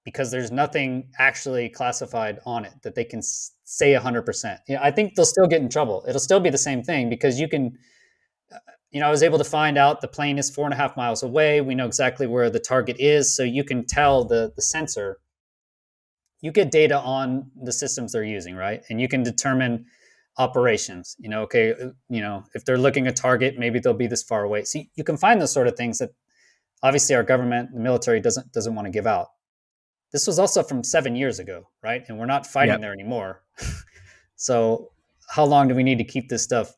because there's nothing actually classified on it that they can say 100%. You know, I think they'll still get in trouble. It'll still be the same thing because you can, you know, I was able to find out the plane is four and a half miles away. We know exactly where the target is. So you can tell the, the sensor, you get data on the systems they're using, right? And you can determine operations. You know, okay, uh, you know, if they're looking a target, maybe they'll be this far away. So you can find those sort of things that obviously our government, the military doesn't doesn't want to give out this was also from seven years ago, right? And we're not fighting yep. there anymore. so how long do we need to keep this stuff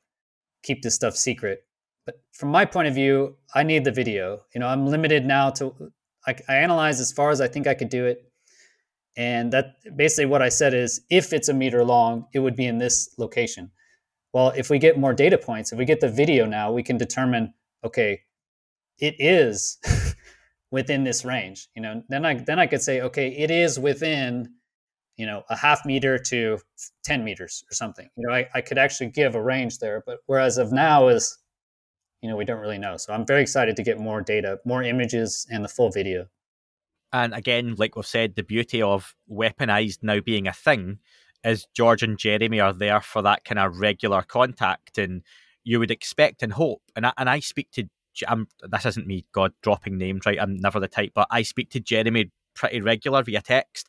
keep this stuff secret? But from my point of view, I need the video. You know, I'm limited now to I, I analyze as far as I think I could do it. And that basically what I said is if it's a meter long, it would be in this location. Well, if we get more data points, if we get the video now, we can determine, okay, it is within this range you know then i then i could say okay it is within you know a half meter to 10 meters or something. You know I, I could actually give a range there but whereas of now is you know we don't really know. So i'm very excited to get more data more images and the full video. And again like we've said the beauty of weaponized now being a thing is george and jeremy are there for that kind of regular contact and you would expect and hope and I, and I speak to I'm, this isn't me, God, dropping names, right? I'm never the type, but I speak to Jeremy pretty regular via text,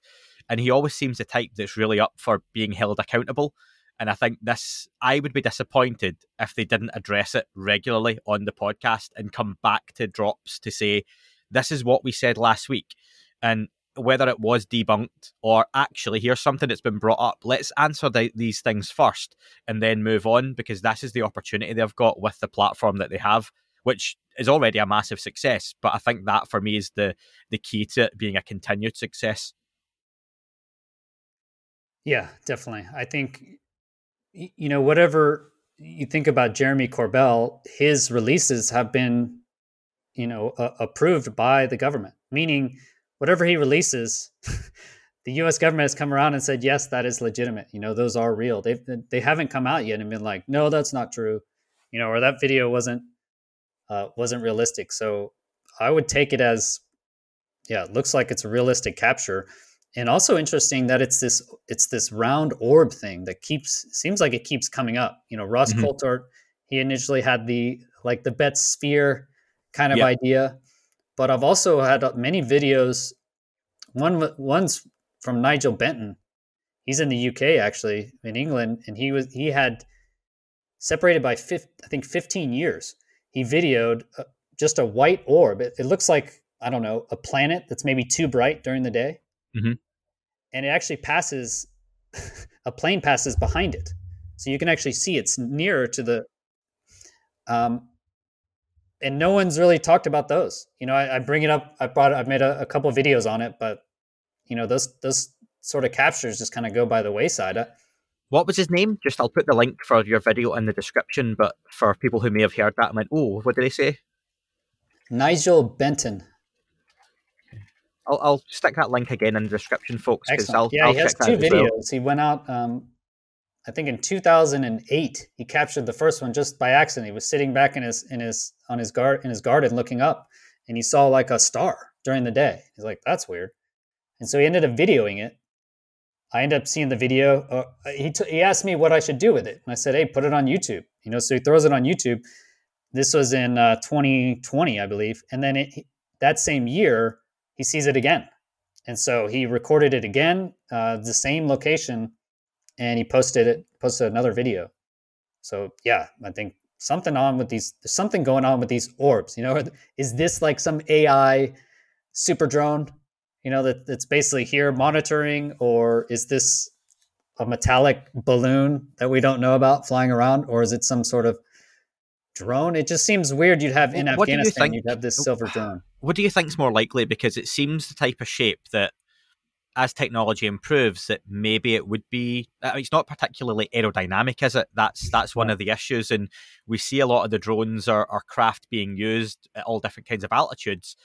and he always seems the type that's really up for being held accountable. And I think this, I would be disappointed if they didn't address it regularly on the podcast and come back to drops to say, this is what we said last week. And whether it was debunked or actually here's something that's been brought up, let's answer the, these things first and then move on because this is the opportunity they've got with the platform that they have which is already a massive success. But I think that for me is the the key to it being a continued success. Yeah, definitely. I think you know whatever you think about Jeremy Corbell, his releases have been you know uh, approved by the government, meaning whatever he releases. the U.S. government has come around and said, yes, that is legitimate. You know, those are real. They've they haven't come out yet and been like, no, that's not true. You know, or that video wasn't uh, wasn't realistic. So I would take it as, yeah, it looks like it's a realistic capture, and also interesting that it's this it's this round orb thing that keeps seems like it keeps coming up. You know, Ross mm-hmm. He initially had the like the bet sphere kind of yep. idea, but I've also had many videos. One one's from Nigel Benton. He's in the UK actually in England, and he was he had separated by 50, I think 15 years he videoed uh, just a white orb. It, it, looks like I don't know a planet that's maybe too bright during the day, mm-hmm. and it actually passes. a plane passes behind it, so you can actually see it's nearer to the. Um, and no one's really talked about those. You know, I, I bring it up. I brought. I've made a, a couple videos on it, but you know, those those sort of captures just kind of go by the wayside. I, what was his name? Just I'll put the link for your video in the description. But for people who may have heard that, I went, "Oh, what did he say?" Nigel Benton. I'll, I'll stick that link again in the description, folks. I'll, yeah, I'll he has two videos. Well. He went out, um, I think, in 2008. He captured the first one just by accident. He was sitting back in his in his on his guard in his garden, looking up, and he saw like a star during the day. He's like, "That's weird," and so he ended up videoing it I ended up seeing the video. Uh, he, t- he asked me what I should do with it. And I said, hey, put it on YouTube. You know, so he throws it on YouTube. This was in uh, 2020, I believe. And then it, that same year, he sees it again. And so he recorded it again, uh, the same location, and he posted it posted another video. So yeah, I think something on with these. There's something going on with these orbs. You know, is this like some AI super drone? You know, that that's basically here monitoring, or is this a metallic balloon that we don't know about flying around, or is it some sort of drone? It just seems weird. You'd have in what Afghanistan, you'd have this silver drone. What do you think is more likely? Because it seems the type of shape that as technology improves, that maybe it would be. I mean, it's not particularly aerodynamic, is it? That's that's one of the issues, and we see a lot of the drones or, or craft being used at all different kinds of altitudes.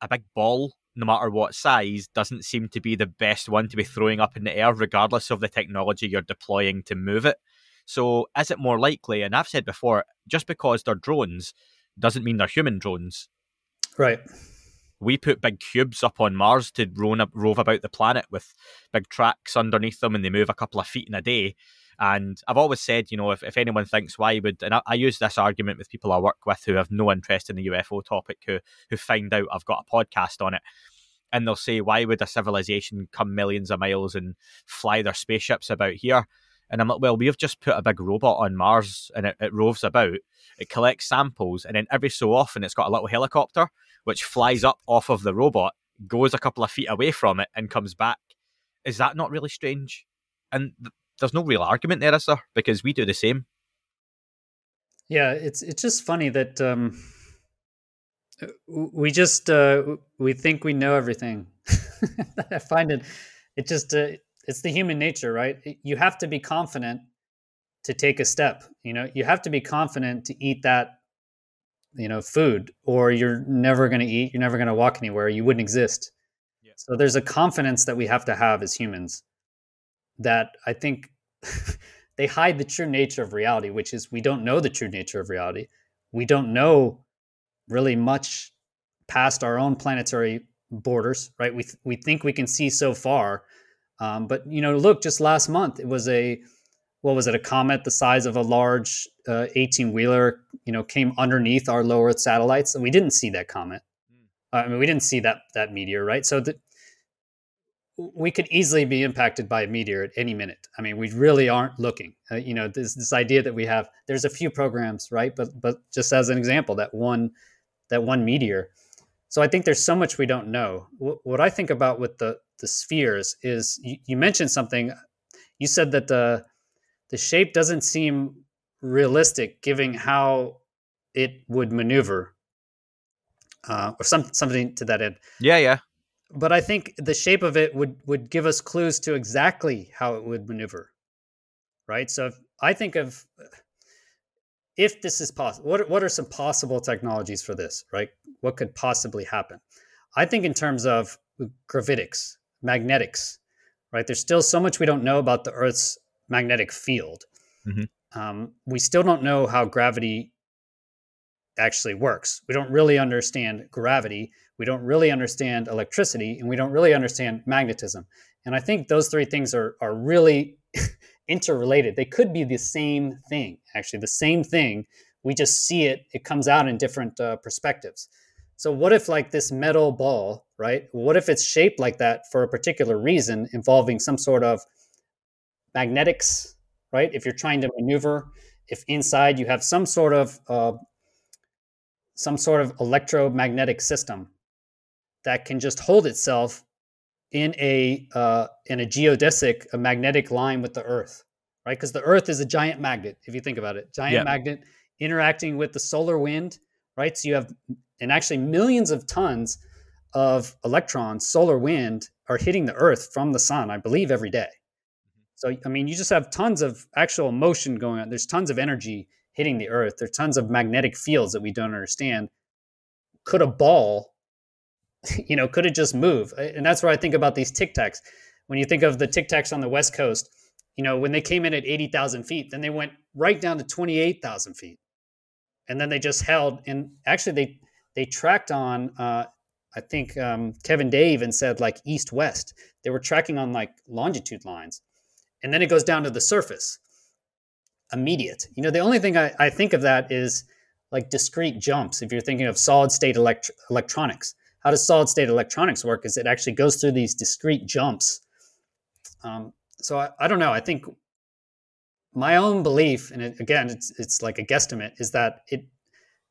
A big ball, no matter what size, doesn't seem to be the best one to be throwing up in the air, regardless of the technology you're deploying to move it. So, is it more likely? And I've said before, just because they're drones doesn't mean they're human drones. Right we put big cubes up on Mars to rove about the planet with big tracks underneath them, and they move a couple of feet in a day. And I've always said, you know, if, if anyone thinks why would, and I, I, use this argument with people I work with who have no interest in the UFO topic, who who find out I've got a podcast on it, and they'll say, why would a civilization come millions of miles and fly their spaceships about here? And I'm like, well, we've just put a big robot on Mars and it, it roves about, it collects samples, and then every so often it's got a little helicopter which flies up off of the robot, goes a couple of feet away from it, and comes back. Is that not really strange? And th- there's no real argument there, there? Because we do the same. Yeah, it's it's just funny that um, we just uh, we think we know everything. I find it it just uh, it's the human nature, right? You have to be confident to take a step. You know, you have to be confident to eat that you know food or you're never going to eat you're never going to walk anywhere you wouldn't exist yeah. so there's a confidence that we have to have as humans that i think they hide the true nature of reality which is we don't know the true nature of reality we don't know really much past our own planetary borders right we, th- we think we can see so far um, but you know look just last month it was a what was it a comet the size of a large 18 uh, wheeler you know came underneath our low earth satellites and we didn't see that comet. Mm. i mean we didn't see that that meteor right? So that we could easily be impacted by a meteor at any minute. I mean we really aren't looking. Uh, you know this this idea that we have there's a few programs right? But but just as an example that one that one meteor. So i think there's so much we don't know. What, what i think about with the the spheres is you, you mentioned something you said that the the shape doesn't seem realistic given how it would maneuver uh, or some, something to that end. Yeah, yeah. But I think the shape of it would would give us clues to exactly how it would maneuver, right? So if, I think of if this is possible, what what are some possible technologies for this, right? What could possibly happen? I think in terms of gravitics, magnetics, right? There's still so much we don't know about the Earth's magnetic field. Mm-hmm. Um, we still don't know how gravity actually works. We don't really understand gravity. We don't really understand electricity, and we don't really understand magnetism. And I think those three things are are really interrelated. They could be the same thing, actually, the same thing. We just see it. It comes out in different uh, perspectives. So what if like this metal ball, right? What if it's shaped like that for a particular reason, involving some sort of magnetics, right? If you're trying to maneuver, if inside you have some sort of uh, some sort of electromagnetic system that can just hold itself in a uh, in a geodesic, a magnetic line with the Earth, right? Because the Earth is a giant magnet. If you think about it, giant yeah. magnet interacting with the solar wind, right? So you have and actually millions of tons of electrons, solar wind, are hitting the Earth from the sun, I believe, every day. Mm-hmm. So, I mean, you just have tons of actual motion going on. There's tons of energy hitting the earth. There's tons of magnetic fields that we don't understand. Could a ball, you know, could it just move? And that's where I think about these tic tacs. When you think of the tic tacs on the West Coast, you know, when they came in at 80,000 feet, then they went right down to 28,000 feet. And then they just held. And actually, they, they tracked on, uh, I think um, Kevin Day even said like east west. They were tracking on like longitude lines. And then it goes down to the surface. Immediate. You know the only thing I, I think of that is like discrete jumps if you're thinking of solid state elect- electronics. How does solid state electronics work is it actually goes through these discrete jumps. Um, so I, I don't know. I think my own belief, and it, again, it's it's like a guesstimate, is that it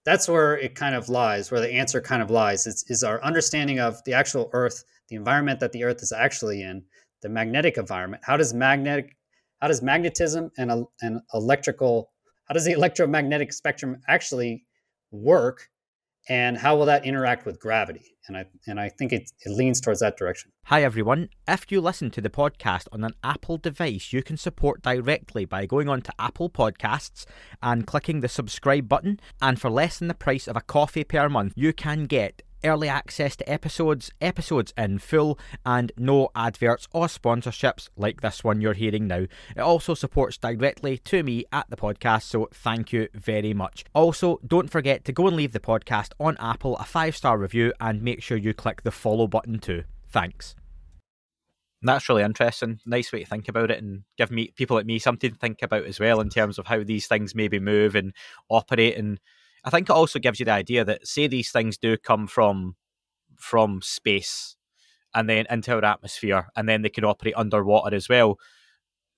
that's where it kind of lies, where the answer kind of lies. It's is our understanding of the actual Earth, the environment that the Earth is actually in, the magnetic environment. How does magnetic how does magnetism and, and electrical how does the electromagnetic spectrum actually work and how will that interact with gravity? And i and i think it, it leans towards that direction. Hi everyone. If you listen to the podcast on an apple device you can support directly by going on to apple podcasts and clicking the subscribe button. And for less than the price of a coffee per month you can get early access to episodes, episodes in full, and no adverts or sponsorships like this one you're hearing now. It also supports directly to me at the podcast, so thank you very much. Also, don't forget to go and leave the podcast on Apple a five star review and make sure you click the follow button too. Thanks. That's really interesting. Nice way to think about it and give me people like me something to think about as well in terms of how these things maybe move and operate and I think it also gives you the idea that say these things do come from from space and then into our atmosphere and then they can operate underwater as well.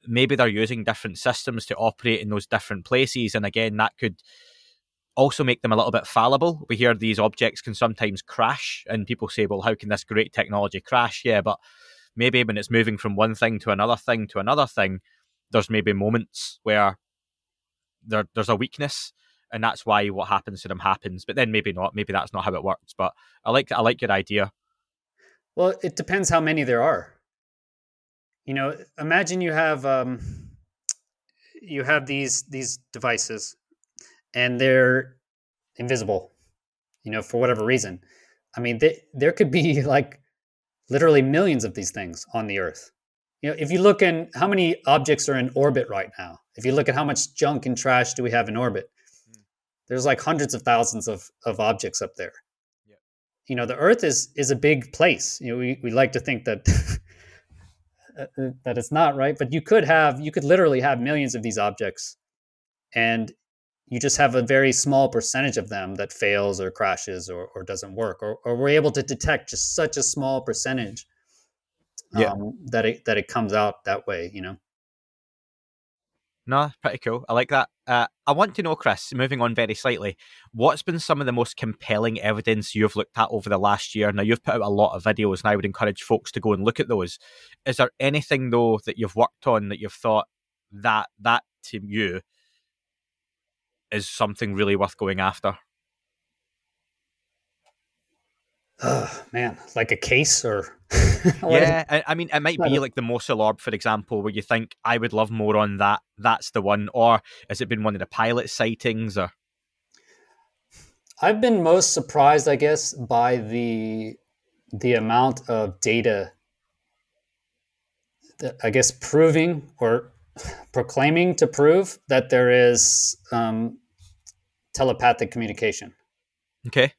Maybe they're using different systems to operate in those different places. And again, that could also make them a little bit fallible. We hear these objects can sometimes crash, and people say, well, how can this great technology crash? Yeah, but maybe when it's moving from one thing to another thing to another thing, there's maybe moments where there, there's a weakness and that's why what happens to them happens. But then maybe not. Maybe that's not how it works. But I like I like your idea. Well, it depends how many there are. You know, imagine you have um, you have these these devices, and they're invisible. You know, for whatever reason. I mean, they, there could be like literally millions of these things on the Earth. You know, if you look in how many objects are in orbit right now, if you look at how much junk and trash do we have in orbit, there's like hundreds of thousands of, of objects up there. Yeah. You know, the Earth is is a big place. You know, we, we like to think that uh, uh, that it's not right, but you could have you could literally have millions of these objects, and you just have a very small percentage of them that fails or crashes or, or doesn't work, or, or we're able to detect just such a small percentage um, yeah. that it that it comes out that way. You know. No, pretty cool. I like that. Uh, I want to know, Chris, moving on very slightly, what's been some of the most compelling evidence you've looked at over the last year? Now, you've put out a lot of videos, and I would encourage folks to go and look at those. Is there anything, though, that you've worked on that you've thought that that to you is something really worth going after? Oh man like a case or yeah I, I, mean it might be like the mosul orb for example where you think i would love more on that that's the one or has it been one of the pilot sightings? or i've been most surprised i guess by the the amount of data that i guess proving or proclaiming to prove that there is um, telepathic communication. Okay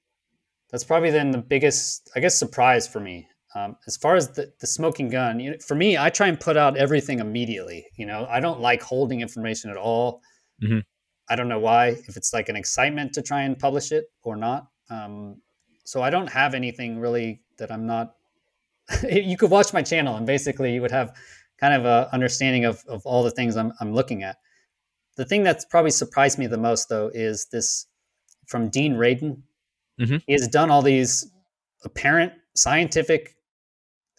that's probably then the biggest, I guess, surprise for me. Um, as far as the, the smoking gun, you know, for me, I try and put out everything immediately. You know, I don't like holding information at all. Mm-hmm. I don't know why, if it's like an excitement to try and publish it or not. Um, so I don't have anything really that I'm not. you could watch my channel and basically you would have kind of a understanding of, of all the things I'm, I'm looking at. The thing that's probably surprised me the most, though, is this from Dean Radin. Mm-hmm. He has done all these apparent scientific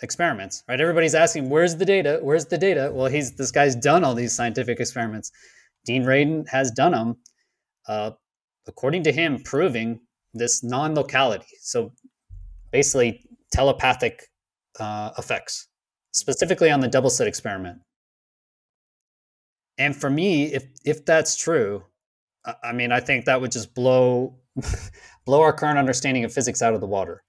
experiments, right? Everybody's asking, where's the data? Where's the data? Well, he's this guy's done all these scientific experiments. Dean Radin has done them, uh, according to him, proving this non-locality. So basically, telepathic uh, effects, specifically on the double slit experiment. And for me, if if that's true, I mean, I think that would just blow blow our current understanding of physics out of the water.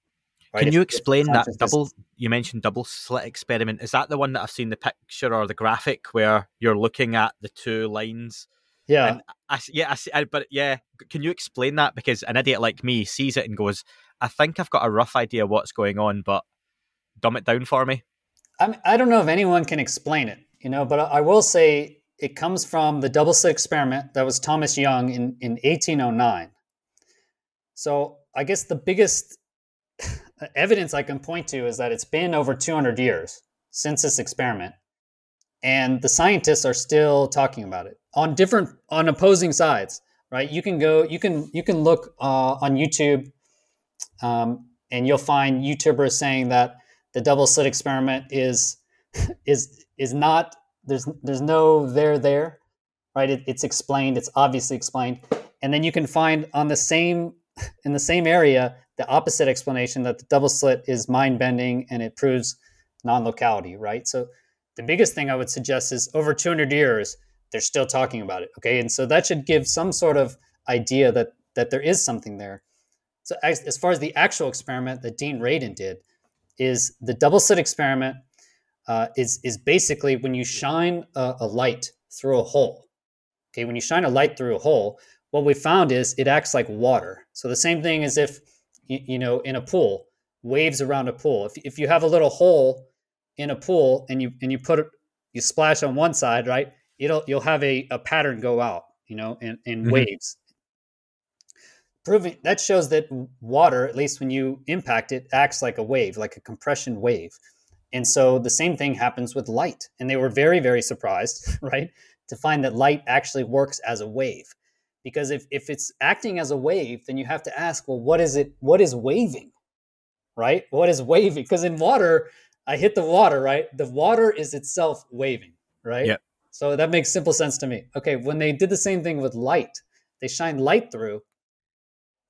Right? Can you explain that double? You mentioned double slit experiment. Is that the one that I've seen the picture or the graphic where you're looking at the two lines? Yeah, I, yeah, I see. I, but yeah, can you explain that? Because an idiot like me sees it and goes, "I think I've got a rough idea what's going on, but dumb it down for me." I I don't know if anyone can explain it, you know, but I will say it comes from the double slit experiment that was Thomas Young in in 1809 so I guess the biggest evidence I can point to is that it's been over 200 years since this experiment, and the scientists are still talking about it. on different on opposing sides, right? You can go, you can you can look uh, on YouTube, um, and you'll find YouTubers saying that the double slit experiment is is is not there's there's no there there, right? It, it's explained. It's obviously explained, and then you can find on the same in the same area the opposite explanation that the double slit is mind bending and it proves non locality, right? So the biggest thing I would suggest is over 200 years they're still talking about it. Okay, and so that should give some sort of idea that that there is something there. So as, as far as the actual experiment that Dean Radin did, is the double slit experiment uh, is is basically when you shine a, a light through a hole. Okay, when you shine a light through a hole, what we found is it acts like water. So the same thing as if you, you know in a pool, waves around a pool. If if you have a little hole in a pool and you and you put it, you splash on one side, right? it'll you'll have a, a pattern go out, you know, in, in mm-hmm. waves. Proving that shows that water, at least when you impact it, acts like a wave, like a compression wave. And so the same thing happens with light. And they were very, very surprised, right, to find that light actually works as a wave. Because if, if it's acting as a wave, then you have to ask, well, what is it? What is waving? Right? What is waving? Because in water, I hit the water, right? The water is itself waving, right? Yeah. So that makes simple sense to me. Okay, when they did the same thing with light, they shine light through.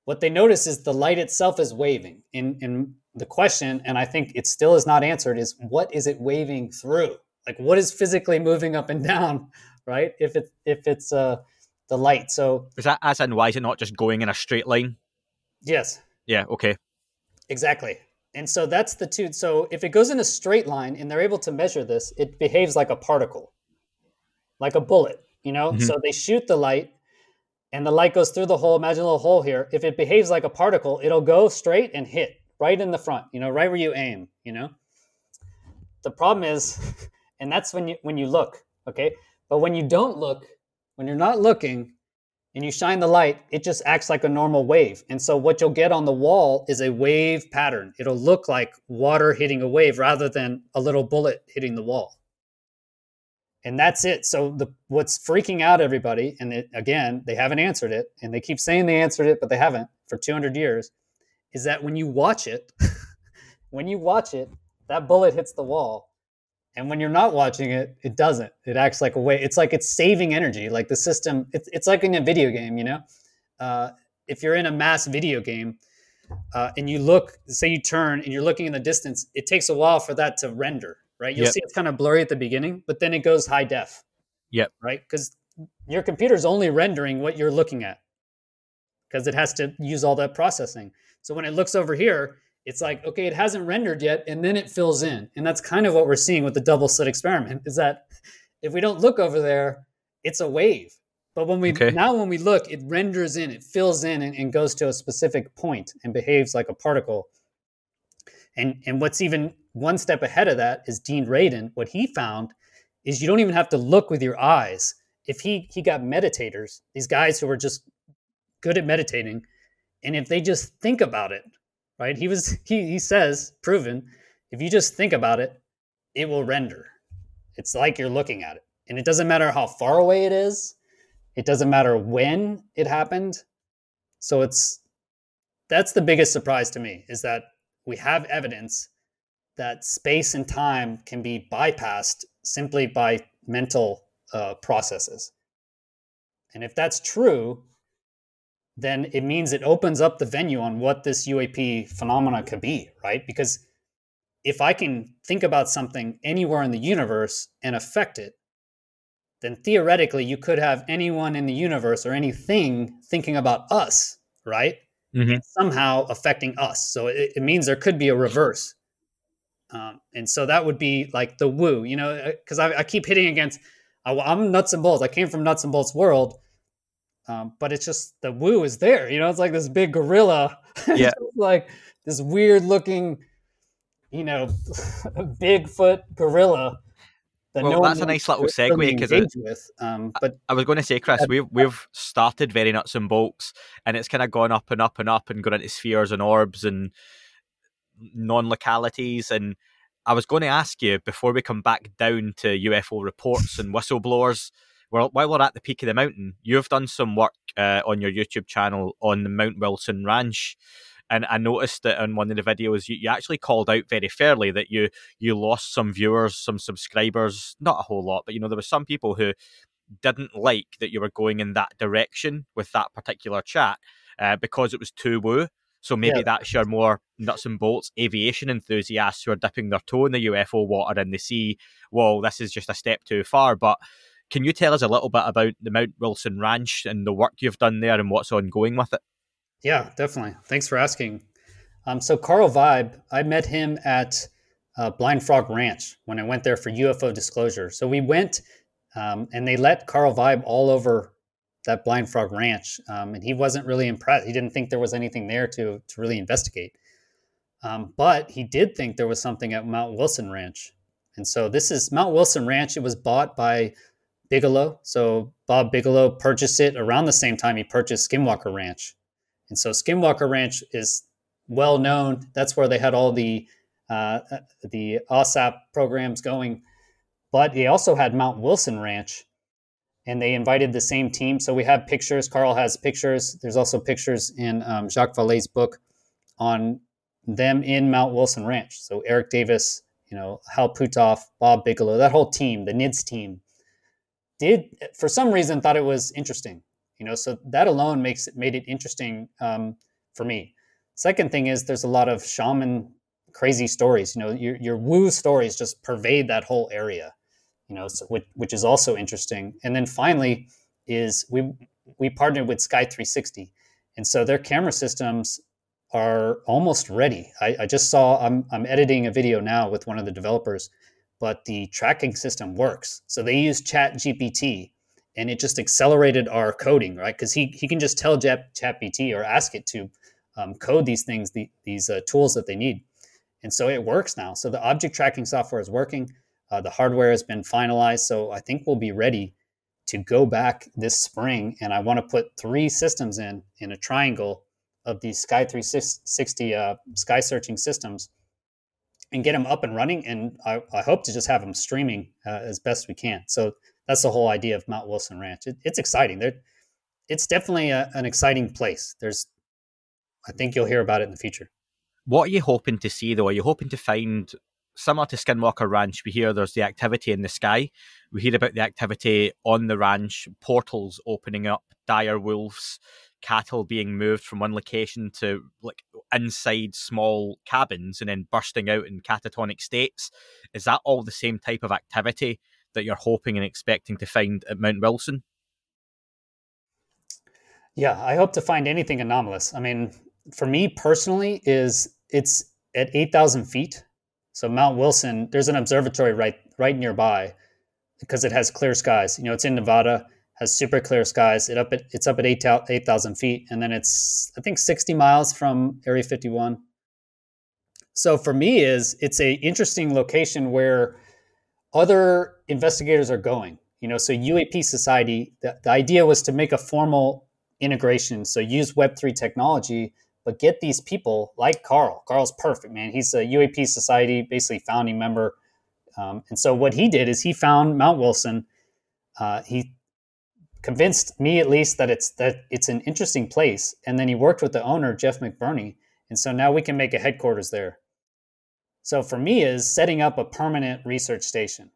What they notice is the light itself is waving. In in the question, and I think it still is not answered, is what is it waving through? Like what is physically moving up and down, right? If it if it's uh the light. So is that as in why is it not just going in a straight line? Yes. Yeah. Okay. Exactly. And so that's the two. So if it goes in a straight line and they're able to measure this, it behaves like a particle like a bullet, you know? Mm-hmm. So they shoot the light and the light goes through the hole. Imagine a little hole here. If it behaves like a particle, it'll go straight and hit right in the front, you know, right where you aim, you know? The problem is, and that's when you when you look, okay? But when you don't look, when you're not looking and you shine the light, it just acts like a normal wave. And so what you'll get on the wall is a wave pattern. It'll look like water hitting a wave rather than a little bullet hitting the wall and that's it so the what's freaking out everybody and it, again they haven't answered it and they keep saying they answered it but they haven't for 200 years is that when you watch it when you watch it that bullet hits the wall and when you're not watching it it doesn't it acts like a way it's like it's saving energy like the system it's, it's like in a video game you know uh, if you're in a mass video game uh, and you look say you turn and you're looking in the distance it takes a while for that to render right? You'll yep. see it's kind of blurry at the beginning, but then it goes high def. Yep. Right? Because your computer's only rendering what you're looking at because it has to use all that processing. So when it looks over here, it's like, okay, it hasn't rendered yet, and then it fills in. And that's kind of what we're seeing with the double slit experiment is that if we don't look over there, it's a wave. But when we okay. now when we look, it renders in, it fills in and, and goes to a specific point and behaves like a particle. And and what's even one step ahead of that is Dean Radin. What he found is you don't even have to look with your eyes. If he he got meditators, these guys who were just good at meditating, and if they just think about it, right? He was he he says proven. If you just think about it, it will render. It's like you're looking at it, and it doesn't matter how far away it is. It doesn't matter when it happened. So it's that's the biggest surprise to me is that we have evidence that space and time can be bypassed simply by mental uh, processes. And if that's true, then it means it opens up the venue on what this UAP phenomena could be, right? Because if I can think about something anywhere in the universe and affect it, then theoretically you could have anyone in the universe or anything thinking about us, right? Mm-hmm. somehow affecting us. So it, it means there could be a reverse um, and so that would be like the woo, you know, because uh, I, I, keep hitting against, I, am nuts and bolts. I came from nuts and bolts world, um, but it's just the woo is there. You know, it's like this big gorilla, yeah, like this weird looking, you know, Bigfoot gorilla. That well, no that's a nice little segue because. Um, but I, was going to say, Chris, we've we've started very nuts and bolts, and it's kind of gone up and up and up and gone into spheres and orbs and non localities. And I was going to ask you before we come back down to UFO reports and whistleblowers, well, while we're at the peak of the mountain, you've done some work uh, on your YouTube channel on the Mount Wilson Ranch. And I noticed that in one of the videos, you, you actually called out very fairly that you you lost some viewers, some subscribers, not a whole lot, but you know there were some people who didn't like that you were going in that direction with that particular chat uh, because it was too woo. So maybe yeah. that's your more nuts and bolts aviation enthusiasts who are dipping their toe in the UFO water and they see, well, this is just a step too far. But can you tell us a little bit about the Mount Wilson Ranch and the work you've done there and what's ongoing with it? Yeah, definitely. Thanks for asking. Um, so Carl Vibe, I met him at uh, Blind Frog Ranch when I went there for UFO disclosure. So we went um, and they let Carl Vibe all over that Blind Frog Ranch, um, and he wasn't really impressed. He didn't think there was anything there to to really investigate. Um, but he did think there was something at Mount Wilson Ranch, and so this is Mount Wilson Ranch. It was bought by Bigelow. So Bob Bigelow purchased it around the same time he purchased Skinwalker Ranch, and so Skinwalker Ranch is well known. That's where they had all the uh, the OSAP programs going. But they also had Mount Wilson Ranch, and they invited the same team. So we have pictures. Carl has pictures. There's also pictures in um, Jacques Vallée's book on them in Mount Wilson Ranch. So Eric Davis, you know, Hal Puthoff, Bob Bigelow, that whole team, the NIDS team, did for some reason thought it was interesting. You know, so that alone makes it made it interesting um, for me. Second thing is there's a lot of shaman crazy stories. You know, your your woo stories just pervade that whole area you know, so, which, which is also interesting. And then finally, is we we partnered with Sky 360, and so their camera systems are almost ready. I, I just saw I'm I'm editing a video now with one of the developers, but the tracking system works. So they use Chat GPT, and it just accelerated our coding, right? Because he he can just tell Chat GPT or ask it to um, code these things, the, these uh, tools that they need, and so it works now. So the object tracking software is working. Uh, the hardware has been finalized, so I think we'll be ready to go back this spring. And I want to put three systems in in a triangle of these Sky 360 uh, sky searching systems and get them up and running. And I, I hope to just have them streaming uh, as best we can. So that's the whole idea of Mount Wilson Ranch. It, it's exciting. They're, it's definitely a, an exciting place. There's, I think you'll hear about it in the future. What are you hoping to see, though? Are you hoping to find similar to Skinwalker Ranch, we hear there's the activity in the sky. We hear about the activity on the ranch, portals opening up, dire wolves, cattle being moved from one location to like inside small cabins and then bursting out in catatonic states. Is that all the same type of activity that you're hoping and expecting to find at Mount Wilson? Yeah, I hope to find anything anomalous. I mean, for me personally, is it's at eight thousand feet so Mount Wilson, there's an observatory right right nearby because it has clear skies. You know, it's in Nevada, has super clear skies. It up at, it's up at 8,000 feet, and then it's I think 60 miles from Area 51. So for me, is it's a interesting location where other investigators are going. You know, so UAP Society, the, the idea was to make a formal integration. So use Web3 technology but get these people like Carl. Carl's perfect, man. He's a UAP Society, basically founding member. Um, and so what he did is he found Mount Wilson. Uh, he convinced me at least that it's that it's an interesting place. And then he worked with the owner, Jeff McBurney. And so now we can make a headquarters there. So for me is setting up a permanent research station.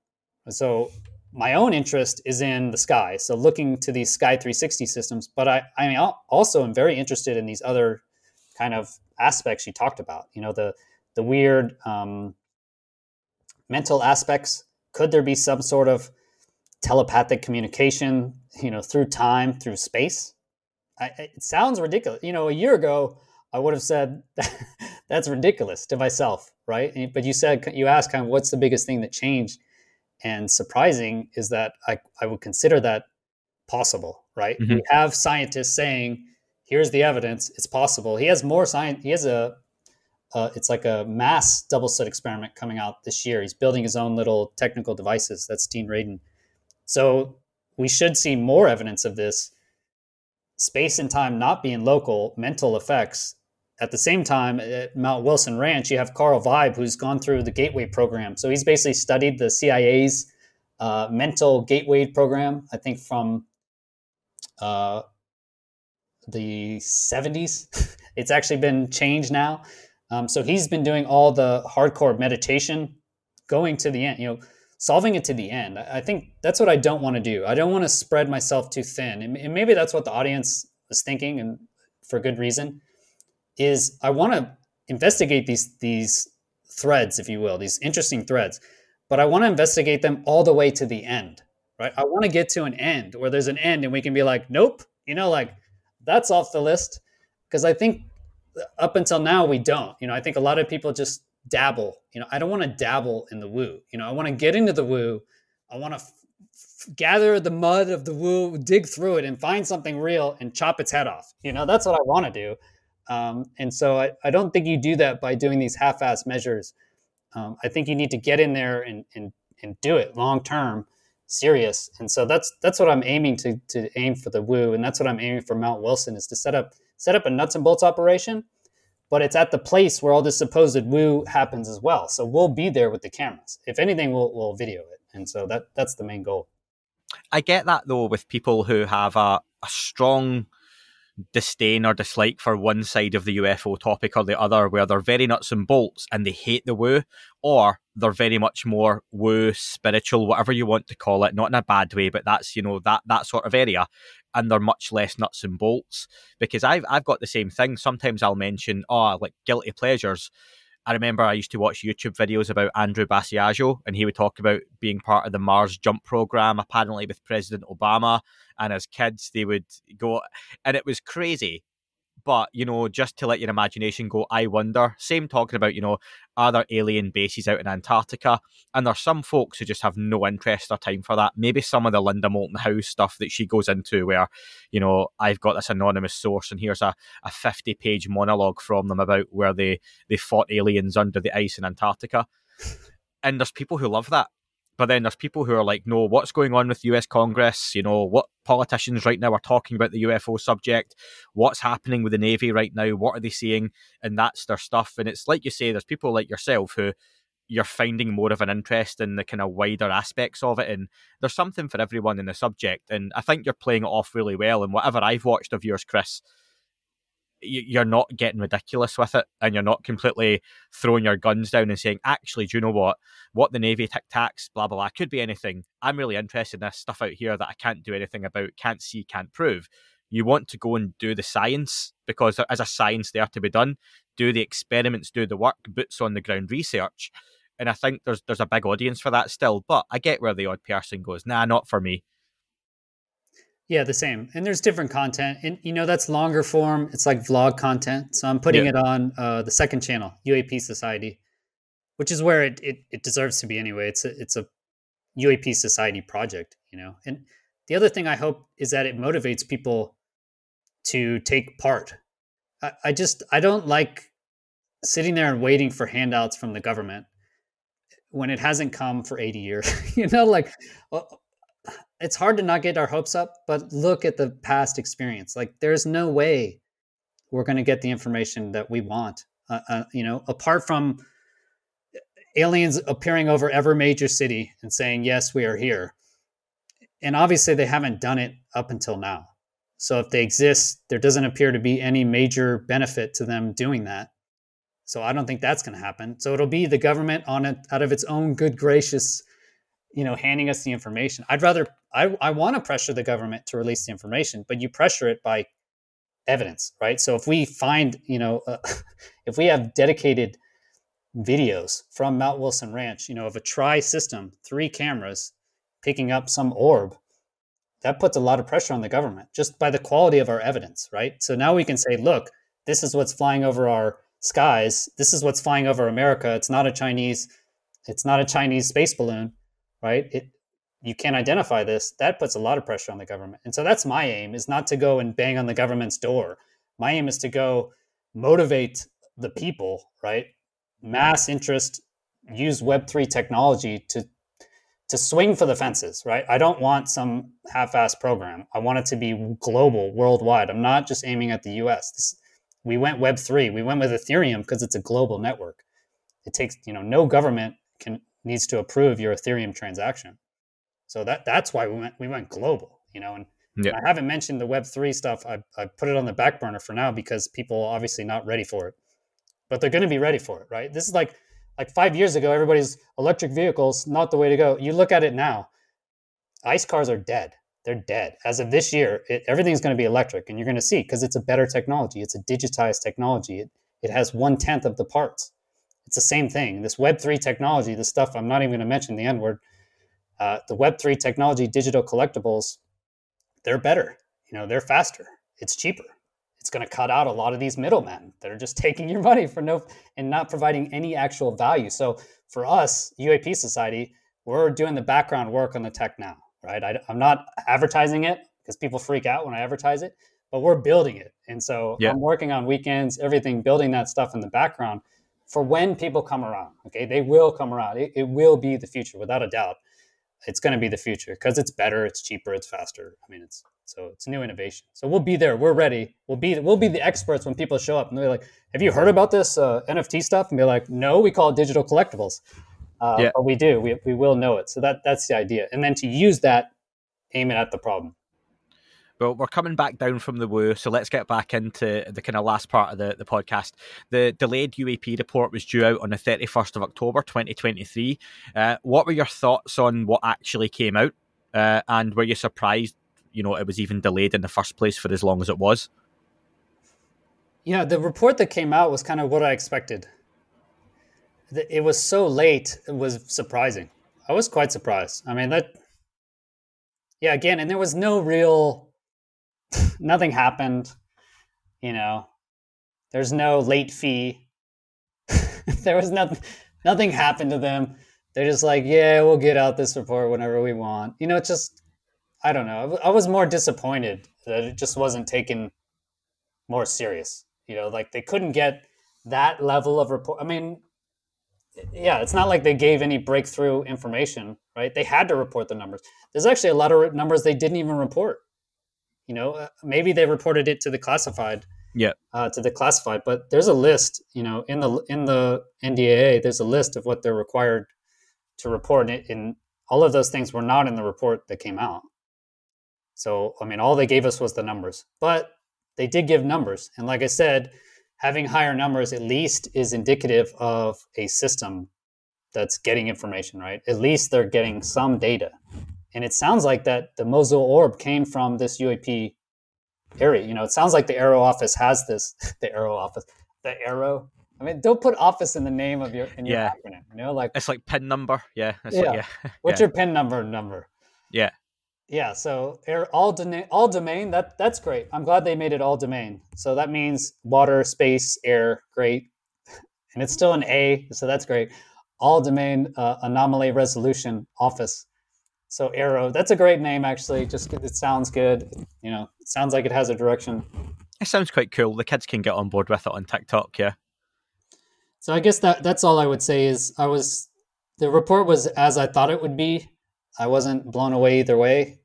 So my own interest is in the sky. So looking to these Sky 360 systems, but I, I also am very interested in these other kind of aspects you talked about. You know, the the weird um, mental aspects. Could there be some sort of telepathic communication? You know, through time, through space. I, it sounds ridiculous. You know, a year ago, I would have said that's ridiculous to myself, right? But you said you asked kind of what's the biggest thing that changed, and surprising is that I I would consider that possible, right? Mm-hmm. We have scientists saying here's the evidence it's possible he has more science he has a uh, it's like a mass double slit experiment coming out this year he's building his own little technical devices that's dean radin so we should see more evidence of this space and time not being local mental effects at the same time at mount wilson ranch you have carl vibe who's gone through the gateway program so he's basically studied the cia's uh, mental gateway program, I think from uh, the 70s. it's actually been changed now. Um, so he's been doing all the hardcore meditation, going to the end, you know, solving it to the end. I think that's what I don't want to do. I don't want to spread myself too thin. And maybe that's what the audience was thinking, and for good reason, is I want to investigate these these threads, if you will, these interesting threads, but I want to investigate them all the way to the end, right? I want to get to an end where there's an end and we can be like, nope, you know, like that's off the list. Because I think up until now we don't. You know, I think a lot of people just dabble. You know, I don't want to dabble in the woo. You know, I want to get into the woo. I want to f- f- gather the mud of the woo, dig through it, and find something real and chop its head off. You know, that's what I want to do. Um, and so I, I don't think you do that by doing these half-ass measures. Um, I think you need to get in there and and and do it long term, serious. And so that's that's what I'm aiming to to aim for the woo, and that's what I'm aiming for Mount Wilson is to set up set up a nuts and bolts operation, but it's at the place where all this supposed woo happens as well. So we'll be there with the cameras. If anything, we'll we'll video it, and so that that's the main goal. I get that though with people who have a, a strong disdain or dislike for one side of the UFO topic or the other, where they're very nuts and bolts and they hate the woo, or they're very much more woo, spiritual, whatever you want to call it, not in a bad way, but that's you know that that sort of area, and they're much less nuts and bolts. Because I've I've got the same thing. Sometimes I'll mention oh like guilty pleasures. I remember I used to watch YouTube videos about Andrew Basiago, and he would talk about being part of the Mars jump program, apparently with President Obama. And as kids, they would go, and it was crazy but you know, just to let your imagination go, I wonder. Same talking about, you know, are there alien bases out in Antarctica, and there's some folks who just have no interest or time for that. Maybe some of the Linda Moulton Howe stuff that she goes into, where you know, I've got this anonymous source, and here's a, a 50 page monologue from them about where they they fought aliens under the ice in Antarctica. And there's people who love that but then there's people who are like, no, what's going on with US Congress? You know, what politicians right now are talking about the UFO subject? What's happening with the Navy right now? What are they seeing? And that's their stuff. And it's like you say, there's people like yourself who you're finding more of an interest in the kind of wider aspects of it. And there's something for everyone in the subject. And I think you're playing it off really well. And whatever I've watched of yours, Chris, you're not getting ridiculous with it and you're not completely throwing your guns down and saying, actually, do you know what? What the Navy tic tacs, blah, blah, blah, could be anything. I'm really interested in this stuff out here that I can't do anything about, can't see, can't prove. You want to go and do the science because there is a science there to be done. Do the experiments, do the work, boots on the ground research. And I think there's there's a big audience for that still. But I get where the odd person goes, nah, not for me. Yeah, the same. And there's different content, and you know that's longer form. It's like vlog content. So I'm putting yeah. it on uh, the second channel, UAP Society, which is where it, it it deserves to be anyway. It's a it's a UAP Society project, you know. And the other thing I hope is that it motivates people to take part. I, I just I don't like sitting there and waiting for handouts from the government when it hasn't come for 80 years. you know, like it's hard to not get our hopes up, but look at the past experience. Like, there's no way we're going to get the information that we want. Uh, uh, you know, apart from aliens appearing over every major city and saying, "Yes, we are here," and obviously they haven't done it up until now. So if they exist, there doesn't appear to be any major benefit to them doing that. So I don't think that's going to happen. So it'll be the government on it out of its own good gracious you know handing us the information. I'd rather i, I want to pressure the government to release the information but you pressure it by evidence right? So if we find you know uh, if we have dedicated videos from mount wilson ranch you know of a tri system three cameras picking up some orb that puts a lot of pressure on the government just by the quality of our evidence right? So now we can say look this is what's flying over our skies. This is what's flying over america. It's not a chinese it's not a chinese space balloon right? It you can't identify this. That puts a lot of pressure on the government. And so that's my aim is not to go and bang on the government's door. My aim is to go motivate the people, right? Mass interest, use Web3 technology to to swing for the fences, right? I don't want some half-assed program. I want it to be global, worldwide. I'm not just aiming at the US. This, we went Web3. We went with Ethereum because it's a global network. It takes, you know, no government can needs to approve your Ethereum transaction. So that that's why we went we went global, you know. And, yeah. I haven't mentioned the Web three stuff. I I put it on the back burner for now because people are obviously not ready for it, but they're going to be ready for it, right? This is like like five years ago, everybody's electric vehicles not the way to go. You look at it now, ICE cars are dead. They're dead. As of this year, it, everything's going to be electric, and you're going to see because it's a better technology. It's a digitized technology. It it has one tenth of the parts. It's the same thing. This Web three technology, the stuff I'm not even going to mention the N word. Uh, the Web three technology, digital collectibles, they're better. You know, they're faster. It's cheaper. It's going to cut out a lot of these middlemen that are just taking your money for no and not providing any actual value. So for us, UAP Society, we're doing the background work on the tech now, right? I, am not advertising it because people freak out when I advertise it, but we're building it. And so I'm working on weekends, everything, building that stuff in the background for when people come around. Okay, they will come around. It, it will be the future without a doubt it's going to be the future because it's better, it's cheaper, it's faster. I mean, it's so it's new innovation. So we'll be there. We're ready. We'll be we'll be the experts when people show up and they're like, "Have you heard about this uh, NFT stuff?" And be like, "No, we call it digital collectibles." Uh, yeah. But we do. We we will know it. So that that's the idea. And then to use that, aim it at the problem. Well, we're coming back down from the woo, so let's get back into the kind of last part of the, the podcast. The delayed UAP report was due out on the 31st of October 2023. Uh, what were your thoughts on what actually came out? Uh, and were you surprised, you know, it was even delayed in the first place for as long as it was? Yeah, the report that came out was kind of what I expected. It was so late, it was surprising. I was quite surprised. I mean, that, yeah, again, and there was no real nothing happened. You know, there's no late fee. there was nothing. Nothing happened to them. They're just like, yeah, we'll get out this report whenever we want. You know, it's just, I don't know. I was more disappointed that it just wasn't taken more serious. You know, like they couldn't get that level of report. I mean, yeah, it's not like they gave any breakthrough information, right? They had to report the numbers. There's actually a lot of numbers they didn't even report. You know, uh, maybe they reported it to the classified. Yeah. Uh, to the classified, but there's a list. You know, in the in the NDAA, there's a list of what they're required to report. And, and all of those things were not in the report that came out. So, I mean, all they gave us was the numbers, but they did give numbers. And like I said, having higher numbers at least is indicative of a system that's getting information, right? At least they're getting some data. And it sounds like that the Mosul orb came from this UAP area. You know, it sounds like the AARO office has this. The AARO office, the AARO. I mean, don't put office in the name of your in your yeah. acronym. You know, like it's like pin number. Yeah. yeah. Like, yeah. What's yeah. your pin number? Number. Yeah. Yeah. So all domain, all domain. That that's great. I'm glad they made it all domain. So that means water, space, air. Great. And it's still an A, so that's great. All domain uh, anomaly resolution office. So AARO, that's a great name actually. Just it sounds good. You know, it sounds like it has a direction. It sounds quite cool. The kids can get on board with it on TikTok, yeah. So I guess that that's all I would say is I was the report was as I thought it would be. I wasn't blown away either way,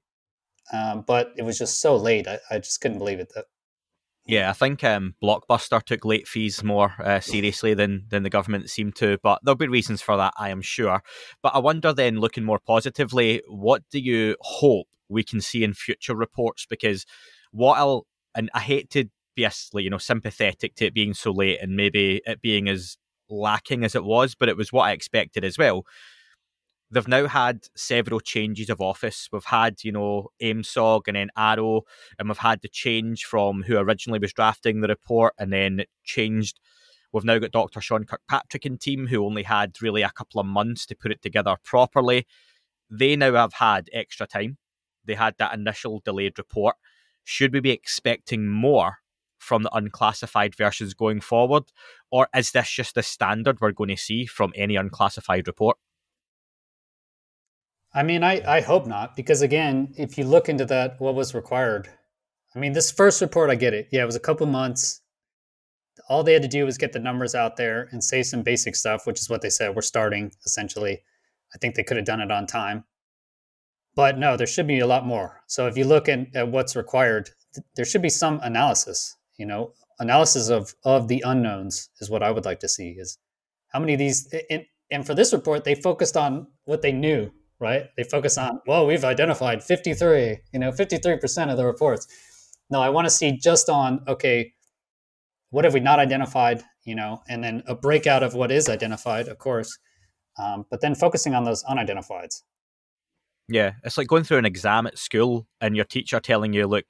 um, but it was just so late. I, I just couldn't believe it. That yeah, I think um, Blockbuster took late fees more uh, seriously than than the government seemed to, but there'll be reasons for that, I am sure. But I wonder then, looking more positively, what do you hope we can see in future reports? Because what I'll and I hate to be you know sympathetic to it being so late and maybe it being as lacking as it was, but it was what I expected as well they've now had several changes of office. We've had, you know, AIMSOG and then AARO, and we've had the change from who originally was drafting the report and then changed. We've now got Dr. Sean Kirkpatrick and team who only had really a couple of months to put it together properly. They now have had extra time. They had that initial delayed report. Should we be expecting more from the unclassified versions going forward? Or is this just the standard we're going to see from any unclassified report? I mean, I, I hope not, because again, if you look into that, what was required? I mean, this first report, I get it. Yeah, it was a couple months. All they had to do was get the numbers out there and say some basic stuff, which is what they said. We're starting essentially. I think they could have done it on time. But no, there should be a lot more. So if you look at, at what's required, th- there should be some analysis, you know, analysis of of the unknowns is what I would like to see is how many of these and, and for this report, they focused on what they knew right? They focus on, well, we've identified 53, you know, 53% of the reports. No, I want to see just on, okay, what have we not identified, you know, and then a breakout of what is identified, of course, um, but then focusing on those unidentified. Yeah, it's like going through an exam at school and your teacher telling you, look,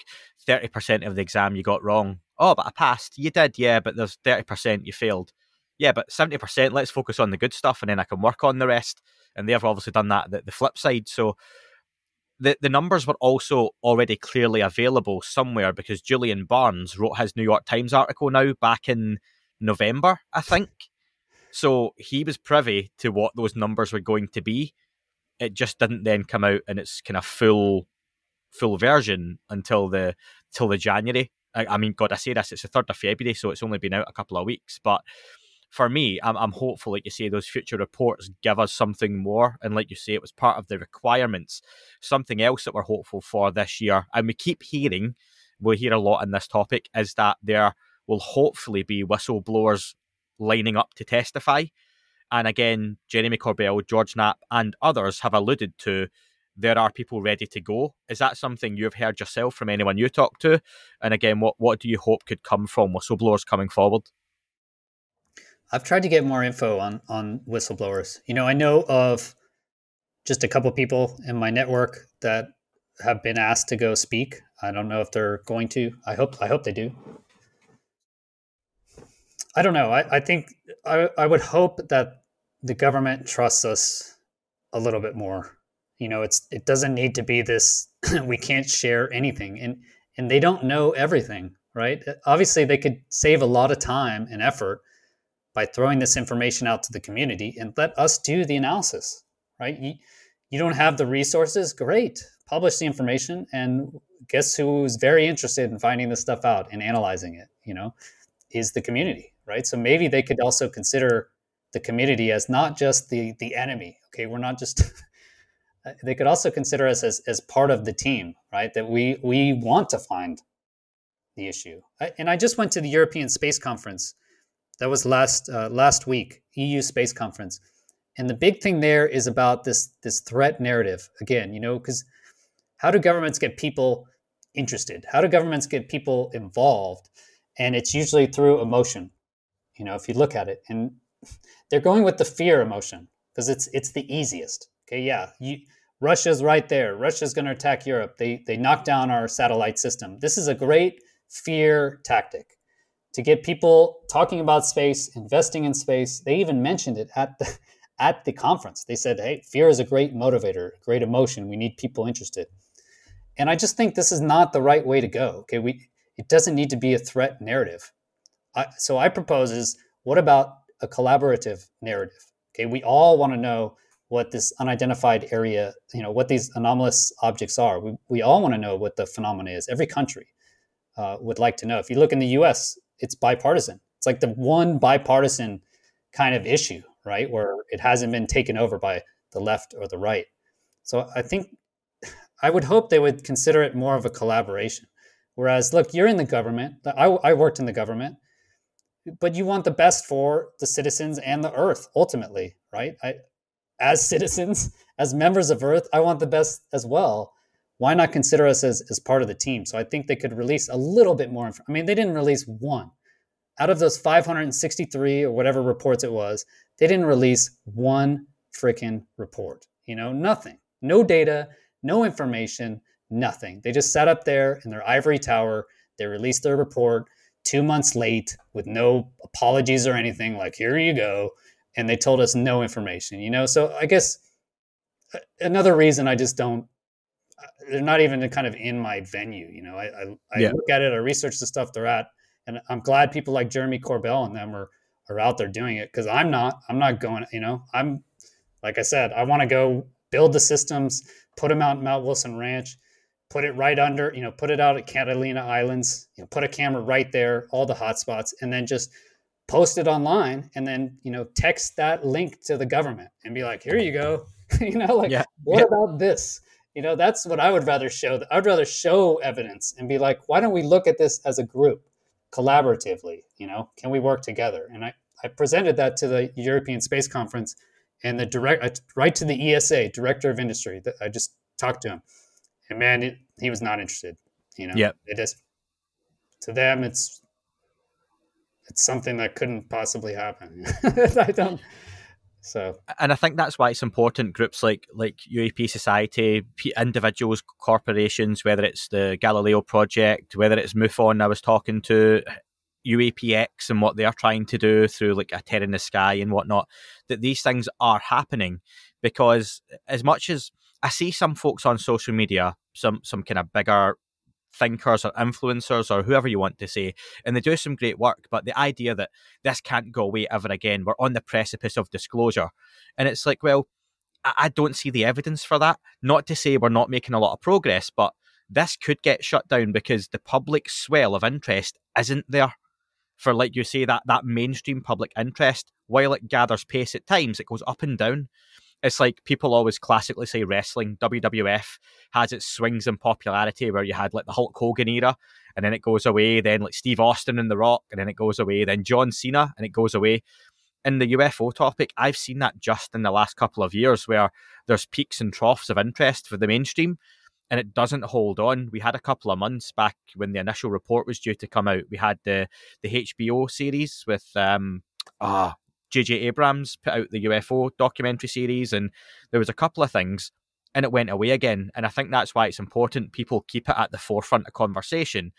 30% of the exam you got wrong. Oh, but I passed. You did, yeah, but there's 30% you failed. Yeah, but 70%, let's focus on the good stuff and then I can work on the rest. And they've obviously done that the, the flip side. So the, the numbers were also already clearly available somewhere because Julian Barnes wrote his New York Times article now back in November, I think. So he was privy to what those numbers were going to be. It just didn't then come out in its kind of full full version until the till the January. I, I mean, God, I say this, it's the third of February, so it's only been out a couple of weeks. But for me, I'm, I'm hopeful, like you say, those future reports give us something more. And like you say, it was part of the requirements. Something else that we're hopeful for this year, and we keep hearing, we hear a lot in this topic, is that there will hopefully be whistleblowers lining up to testify. And again, Jeremy Corbell, George Knapp, and others have alluded to there are people ready to go. Is that something you've heard yourself from anyone you talk to? And again, what, what do you hope could come from whistleblowers coming forward? I've tried to get more info on on whistleblowers. You know, I know of just a couple people in my network that have been asked to go speak. I don't know if they're going to. I hope I hope they do. I don't know. I, I think I, I would hope that the government trusts us a little bit more. You know, it's it doesn't need to be this we can't share anything and and they don't know everything, right? Obviously they could save a lot of time and effort by throwing this information out to the community and let us do the analysis, right? You, don't have the resources, great. Publish the information and guess who's very interested in finding this stuff out and analyzing it, you know, is the community, right? So maybe they could also consider the community as not just the the enemy. Okay, we're not just uh, they could also consider us as, as part of the team, right? That we we want to find the issue. And I just went to the European Space Conference that was last uh, last week, EU Space Conference, and the big thing there is about this this threat narrative. Again, you know, because how do governments get people interested? How do governments get people involved? And it's usually through emotion. You know, if you look at it, and they're going with the fear emotion because it's it's the easiest. Okay, yeah, you, Russia's right there. Russia's going to attack Europe. They they knock down our satellite system. This is a great fear tactic to get people talking about space, investing in space. They even mentioned it at the at the conference. They said, "Hey, fear is a great motivator, great emotion. We need people interested." And I just think this is not the right way to go. Okay, we it doesn't need to be a threat narrative. I, so I propose is what about a collaborative narrative? Okay, we all want to know what this unidentified area, you know, what these anomalous objects are. We, we all want to know what the phenomena is. Every country uh, would like to know. If you look in the U.S., it's bipartisan. It's like the one bipartisan kind of issue, right? Where it hasn't been taken over by the left or the right. So I think I would hope they would consider it more of a collaboration. Whereas, look, you're in the government. I, I worked in the government, but you want the best for the citizens and the earth ultimately, right? I, as citizens, as members of Earth, I want the best as well why not consider us as, as part of the team? So I think they could release a little bit more. Inf- I mean, they didn't release one. Out of those 563 or whatever reports it was, they didn't release one freaking report. You know, nothing. No data, no information, nothing. They just sat up there in their ivory tower. They released their report two months late with no apologies or anything, like, here you go. And they told us no information, you know? So I guess uh, another reason I just don't they're not even kind of in my venue. You know, I I, I yeah. look at it, I research the stuff they're at, and I'm glad people like Jeremy Corbell and them are are out there doing it because I'm not. I'm not going. You know, I'm like I said, I want to go build the systems, put them out in Mount Wilson Ranch, put it right under. You know, put it out at Catalina Islands. You know, put a camera right there, all the hotspots, and then just post it online and then you know text that link to the government and be like here you go you know like yeah. what yeah. about this you know, that's what I would rather show. I'd rather show evidence and be like, why don't we look at this as a group, collaboratively? You know, can we work together? And I, I presented that to the European Space Conference and the direct right to the ESA, director of industry. That I just talked to him, and man, it, he was not interested. You know, yeah, it is to them. It's it's something that couldn't possibly happen. I don't. So, and I think that's why it's important. Groups like like UAP Society, individuals, corporations, whether it's the Galileo project, whether it's MUFON, I was talking to UAPX and what they're trying to do through like a tear in the sky and whatnot, that these things are happening because as much as I see some folks on social media, some some kind of bigger thinkers or influencers or whoever you want to say, and they do some great work. But the idea that this can't go away ever again, we're on the precipice of disclosure. And it's like, well, I don't see the evidence for that. Not to say we're not making a lot of progress, but this could get shut down because the public swell of interest isn't there for like you say that that mainstream public interest while it gathers pace at times it goes up and down it's like people always classically say wrestling WWF has its swings in popularity where you had like the Hulk Hogan era and then it goes away then like Steve Austin and The Rock and then it goes away then John Cena and it goes away in the UFO topic I've seen that just in the last couple of years where there's peaks and troughs of interest for the mainstream and it doesn't hold on. We had a couple of months back when the initial report was due to come out. We had the the HBO series with um ah J.J. Abrams put out the UFO documentary series, and there was a couple of things, and it went away again. And I think that's why it's important people keep it at the forefront of conversation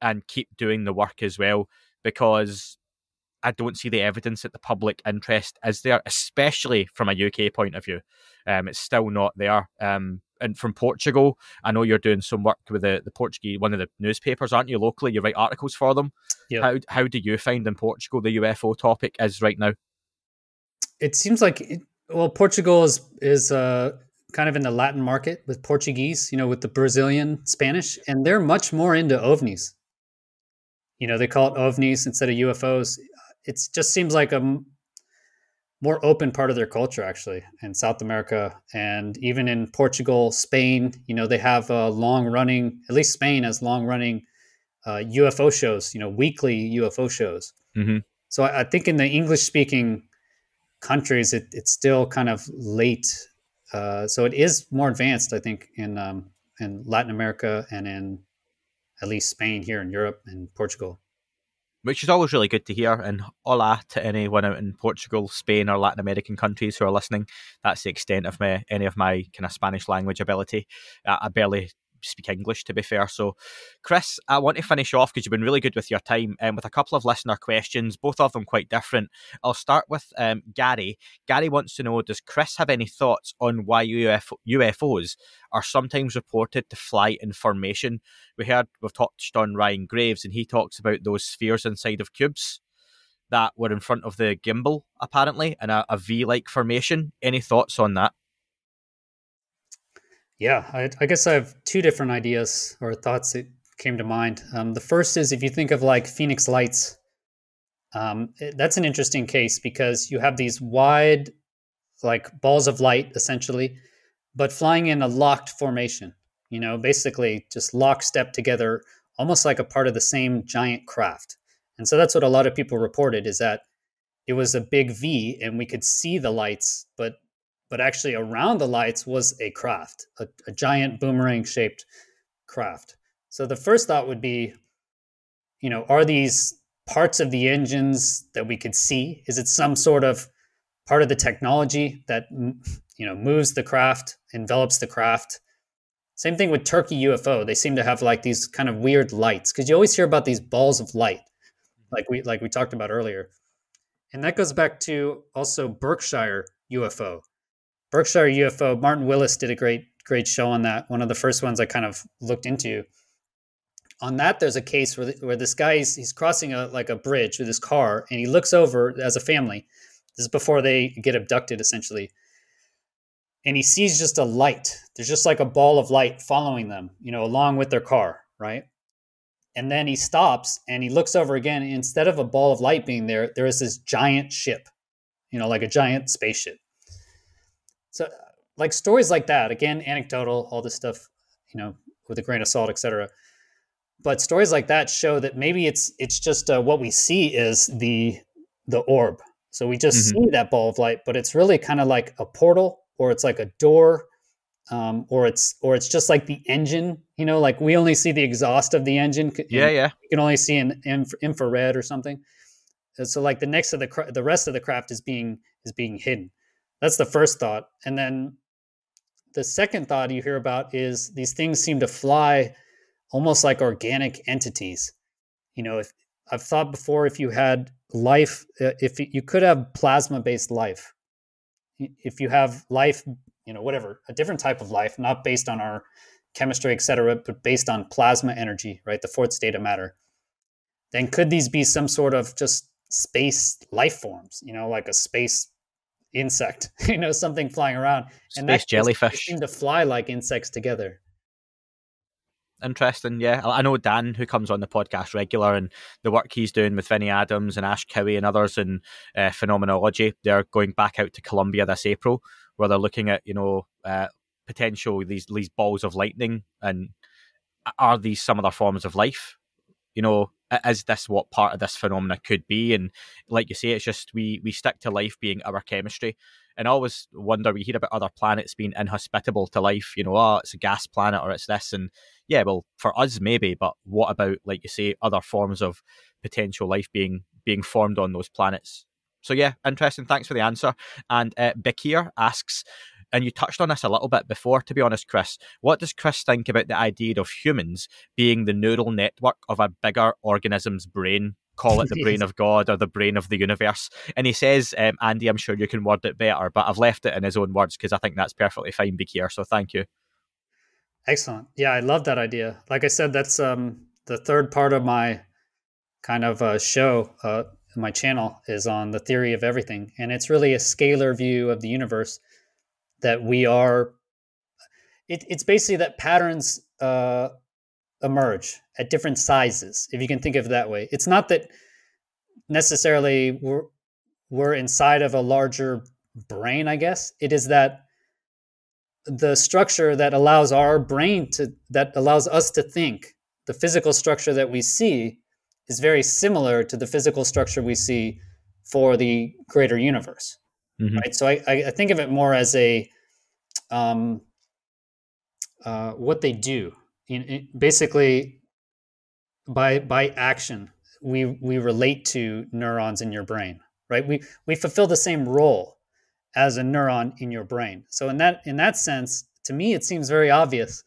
and keep doing the work as well, because I don't see the evidence that the public interest is there, especially from a UK point of view. Um, it's still not there. Um, and from Portugal, I know you're doing some work with the, the Portuguese one of the newspapers, aren't you? Locally, you write articles for them. Yeah. How how do you find in Portugal the UFO topic is right now? It seems like it, well, Portugal is is uh, kind of in the Latin market with Portuguese, you know, with the Brazilian Spanish, and they're much more into ovnis. You know, they call it ovnis instead of UFOs. It just seems like a more open part of their culture, actually, in South America and even in Portugal, Spain. You know, they have a long running, at least Spain has long running uh, UFO shows. You know, weekly UFO shows. Mm-hmm. So I, I think in the English speaking countries, it, it's still kind of late. Uh, so it is more advanced, I think, in um, in Latin America and in at least Spain here in Europe and Portugal. Which is always really good to hear. And hola to anyone out in Portugal, Spain, or Latin American countries who are listening. That's the extent of my any of my kind of Spanish language ability. I barely speak English, to be fair. So, Chris, I want to finish off because you've been really good with your time and um, with a couple of listener questions, both of them quite different. I'll start with um, Gary. Gary wants to know Does Chris have any thoughts on why UFO, UFOs are sometimes reported to fly in formation? We heard we've touched on Ryan Graves, and he talks about those spheres inside of cubes that were in front of the gimbal, apparently, in a, a V like formation. Any thoughts on that? Yeah, I, I, guess I have two different ideas or thoughts that came to mind. Um, the first is if you think of like Phoenix Lights, um, that's an interesting case because you have these wide, like balls of light essentially, but flying in a locked formation. You know, basically just lockstep together, almost like a part of the same giant craft. And so that's what a lot of people reported is that it was a big V and we could see the lights, but but actually around the lights was a craft, a, a giant boomerang shaped craft. So the first thought would be, you know, are these parts of the engines that we could see? Is it some sort of part of the technology that you know moves the craft, envelops the craft? Same thing with Turkey UFO. They seem to have like these kind of weird lights because you always hear about these balls of light, like we like we talked about earlier, and that goes back to also Berkshire UFO. Berkshire UFO, Martin Willis did a great great show on that. One of the first ones I kind of looked into. On that, there's a case where, where this guy he's, he's crossing a like a bridge with his car, and he looks over as a family. This is before they get abducted, essentially, and he sees just a light. There's just like a ball of light following them, you know, along with their car, right? And then he stops and he looks over again. instead of a ball of light being there, there is this giant ship, you know, like a giant spaceship so like stories like that again anecdotal all this stuff you know with a grain of salt etc but stories like that show that maybe it's it's just uh, what we see is the the orb So we just mm-hmm. see that ball of light, but it's really kind of like a portal or it's like a door um, or it's or it's just like the engine. You know, like we only see the exhaust of the engine. Yeah, yeah. You can only see an inf- infrared or something. And so like the next of the the rest of the craft is being is being hidden. That's the first thought, and then the second thought you hear about is these things seem to fly almost like organic entities. You know, if I've thought before, if you had life, uh, if you could have plasma based life, if you have life you know whatever a different type of life not based on our chemistry etc but based on plasma energy right the fourth state of matter then could these be some sort of just space life forms you know like a space insect you know something flying around and space jellyfish seem to fly like insects together interesting. Yeah, I know Dan, who comes on the podcast regular, and the work he's doing with Vinnie Adams and Ash Cowie and others in uh, phenomenology. They're going back out to Colombia this April, where they're looking at you know uh, potential these these balls of lightning, and are these some other forms of life? You know, is this what part of this phenomena could be? And like you say, it's just we we stick to life being our chemistry. And I always wonder, we hear about other planets being inhospitable to life, you know, oh, it's a gas planet or it's this. And yeah, well, for us maybe, but what about, like you say, other forms of potential life being being formed on those planets? So yeah, interesting. Thanks for the answer. And uh, asks, and you touched on this a little bit before, to be honest, Chris. What does Chris think about the idea of humans being the neural network of a bigger organism's brain call it the brain of God or the brain of the universe. And he says, um, Andy, I'm sure you can word it better, but I've left it in his own words because I think that's perfectly fine, Bakir. So thank you. Excellent. Yeah, I love that idea. Like I said, that's um, the third part of my kind of uh, show. Uh, my channel is on the theory of everything, and it's really a scalar view of the universe that we are. It, it's basically that patterns uh, emerge at different sizes, if you can think of it that way. It's not that necessarily we're, we're inside of a larger brain, I guess. It is that the structure that allows our brain to, that allows us to think, the physical structure that we see is very similar to the physical structure we see for the greater universe. Mm-hmm. Right. So I, I think of it more as a um, uh, what they do. Basically by by action we we relate to neurons in your brain right? We we fulfill the same role as a neuron in your brain. So in that in that sense to me it seems very obvious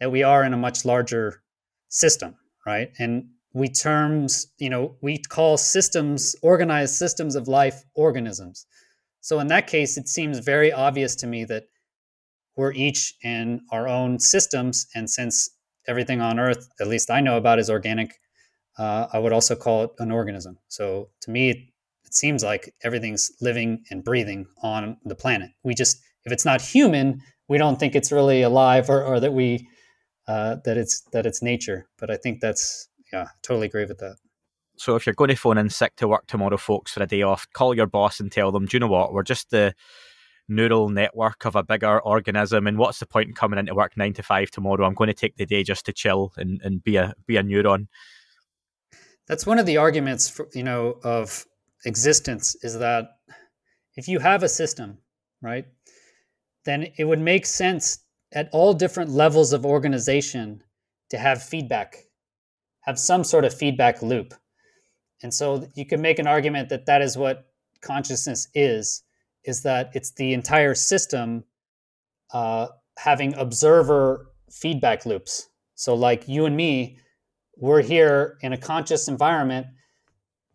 that we are in a much larger system right? And we terms you know we call systems organized systems of life organisms so in that case it seems very obvious to me that we're each in our own systems and since everything on Earth, at least I know about, is organic. Uh, I would also call it an organism. So to me, it, it seems like everything's living and breathing on the planet. We just, if it's not human, we don't think it's really alive or, or that we uh, that it's that it's nature. But I think that's yeah, totally agree with that. So if you're going to phone in sick to work tomorrow, folks, for a day off, call your boss and tell them, do you know what? We're just the neural network of a bigger organism and what's the point in coming into work nine to five tomorrow? I'm going to take the day just to chill and, and be a be a neuron. That's one of the arguments for, you know of existence is that if you have a system right then it would make sense at all different levels of organization to have feedback have some sort of feedback loop and so you can make an argument that that is what consciousness is is that it's the entire system uh, having observer feedback loops. So, like you and me, we're here in a conscious environment,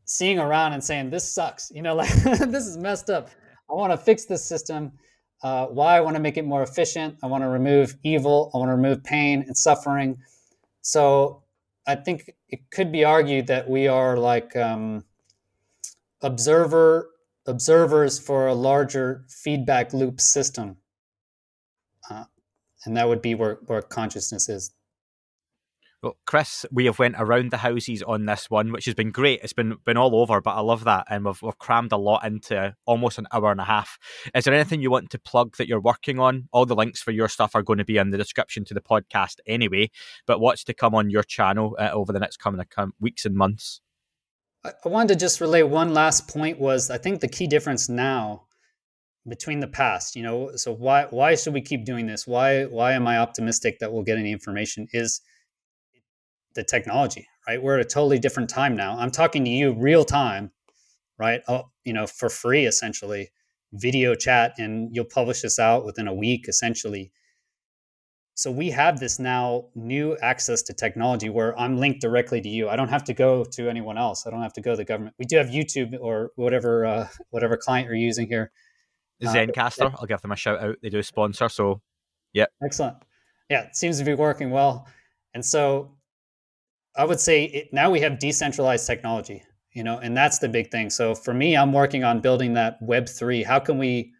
seeing around and saying, "This sucks," you know, like this is messed up. I want to fix this system. Uh, why? I want to make it more efficient. I want to remove evil. I want to remove pain and suffering. So, I think it could be argued that we are like um, observer observers for a larger feedback loop system. Uh, and that would be where, where consciousness is. Well, Chris, we have went around the houses on this one, which has been great. It's been been all over, but I love that, and we've we've crammed a lot into almost an hour and a half. Is there anything you want to plug that you're working on? All the links for your stuff are going to be in the description to the podcast anyway. But what's to come on your channel uh, over the next coming weeks and months? I wanted to just relay one last point was I think the key difference now between the past, you know, so why why should we keep doing this? Why why am I optimistic that we'll get any information? Is the technology, right? We're at a totally different time now. I'm talking to you real time, right? Oh, you know, for free essentially, video chat, and you'll publish this out within a week essentially. So we have this now new access to technology where I'm linked directly to you. I don't have to go to anyone else. I don't have to go to the government. We do have YouTube or whatever uh, whatever client you're using here. Zencastr, uh, I'll give them a shout out. They do sponsor, so yeah. Excellent. Yeah, it seems to be working well. And so I would say it, now we have decentralized technology, you know, and that's the big thing. So for me, I'm working on building that Web three. How can we,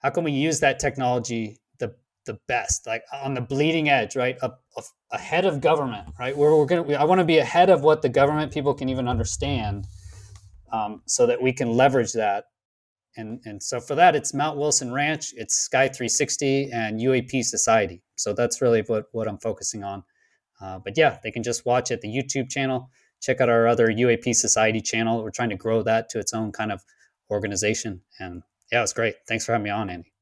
how can we use that technology the the best, like on the bleeding edge, right? Up, up ahead of government, right? Where we're gonna, I want to be ahead of what the government people can even understand, um, so that we can leverage that. And and so for that, it's Mount Wilson Ranch, it's Sky 360, and UAP Society. So that's really what what I'm focusing on. Uh, but yeah, they can just watch at the YouTube channel. Check out our other UAP Society channel. We're trying to grow that to its own kind of organization. And yeah, it's great. Thanks for having me on, Andy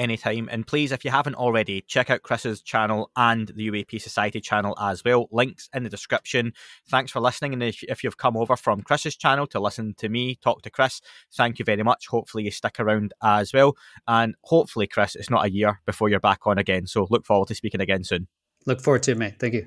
anytime. And please, if you haven't already, check out Chris's channel and the UAP Society channel as well. Links in the description. Thanks for listening. And if, if you've come over from Chris's channel to listen to me talk to Chris, thank you very much. Hopefully, you stick around as well. And hopefully, Chris, it's not a year before you're back on again. So look forward to speaking again soon. Look forward to it, mate. Thank you.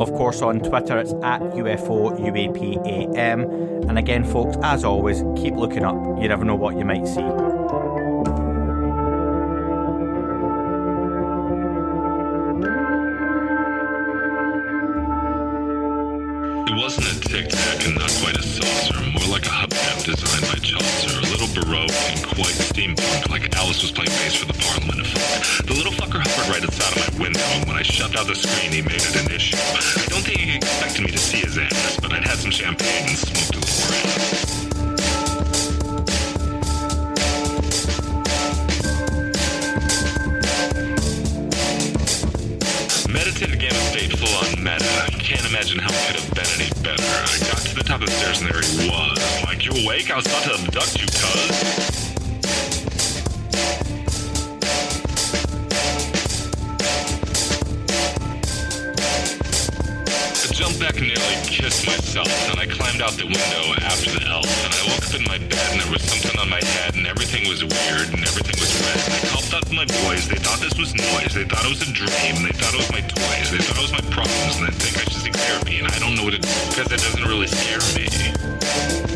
of course, on Twitter, it's at UFO UAPAM. And again, folks, as always, keep looking up. You never know what you might see. Not quite a saucer, more like a hubcap designed by Chaucer, a little baroque and quite steampunk, like Alice was playing bass for the Parliament of Folk. The little fucker hovered right outside of my window, and when I shoved out the screen, he made it an issue. I don't think he expected me to see his ass, but I'd had some champagne and smoked a little grass. Meditative gamma state full on meta. Can't imagine how it could have been any better. Top of the stairs and there he was. Like, you awake? I was about to abduct you, cuz. jumped back and nearly kissed myself, and I climbed out the window after the elf, and I woke up in my bed, and there was something on my head, and everything was weird, and everything was red, my boys, they thought this was noise, they thought it was a dream, they thought it was my toys, they thought it was my problems, and they think I should seek therapy, and I don't know what it because it doesn't really scare me.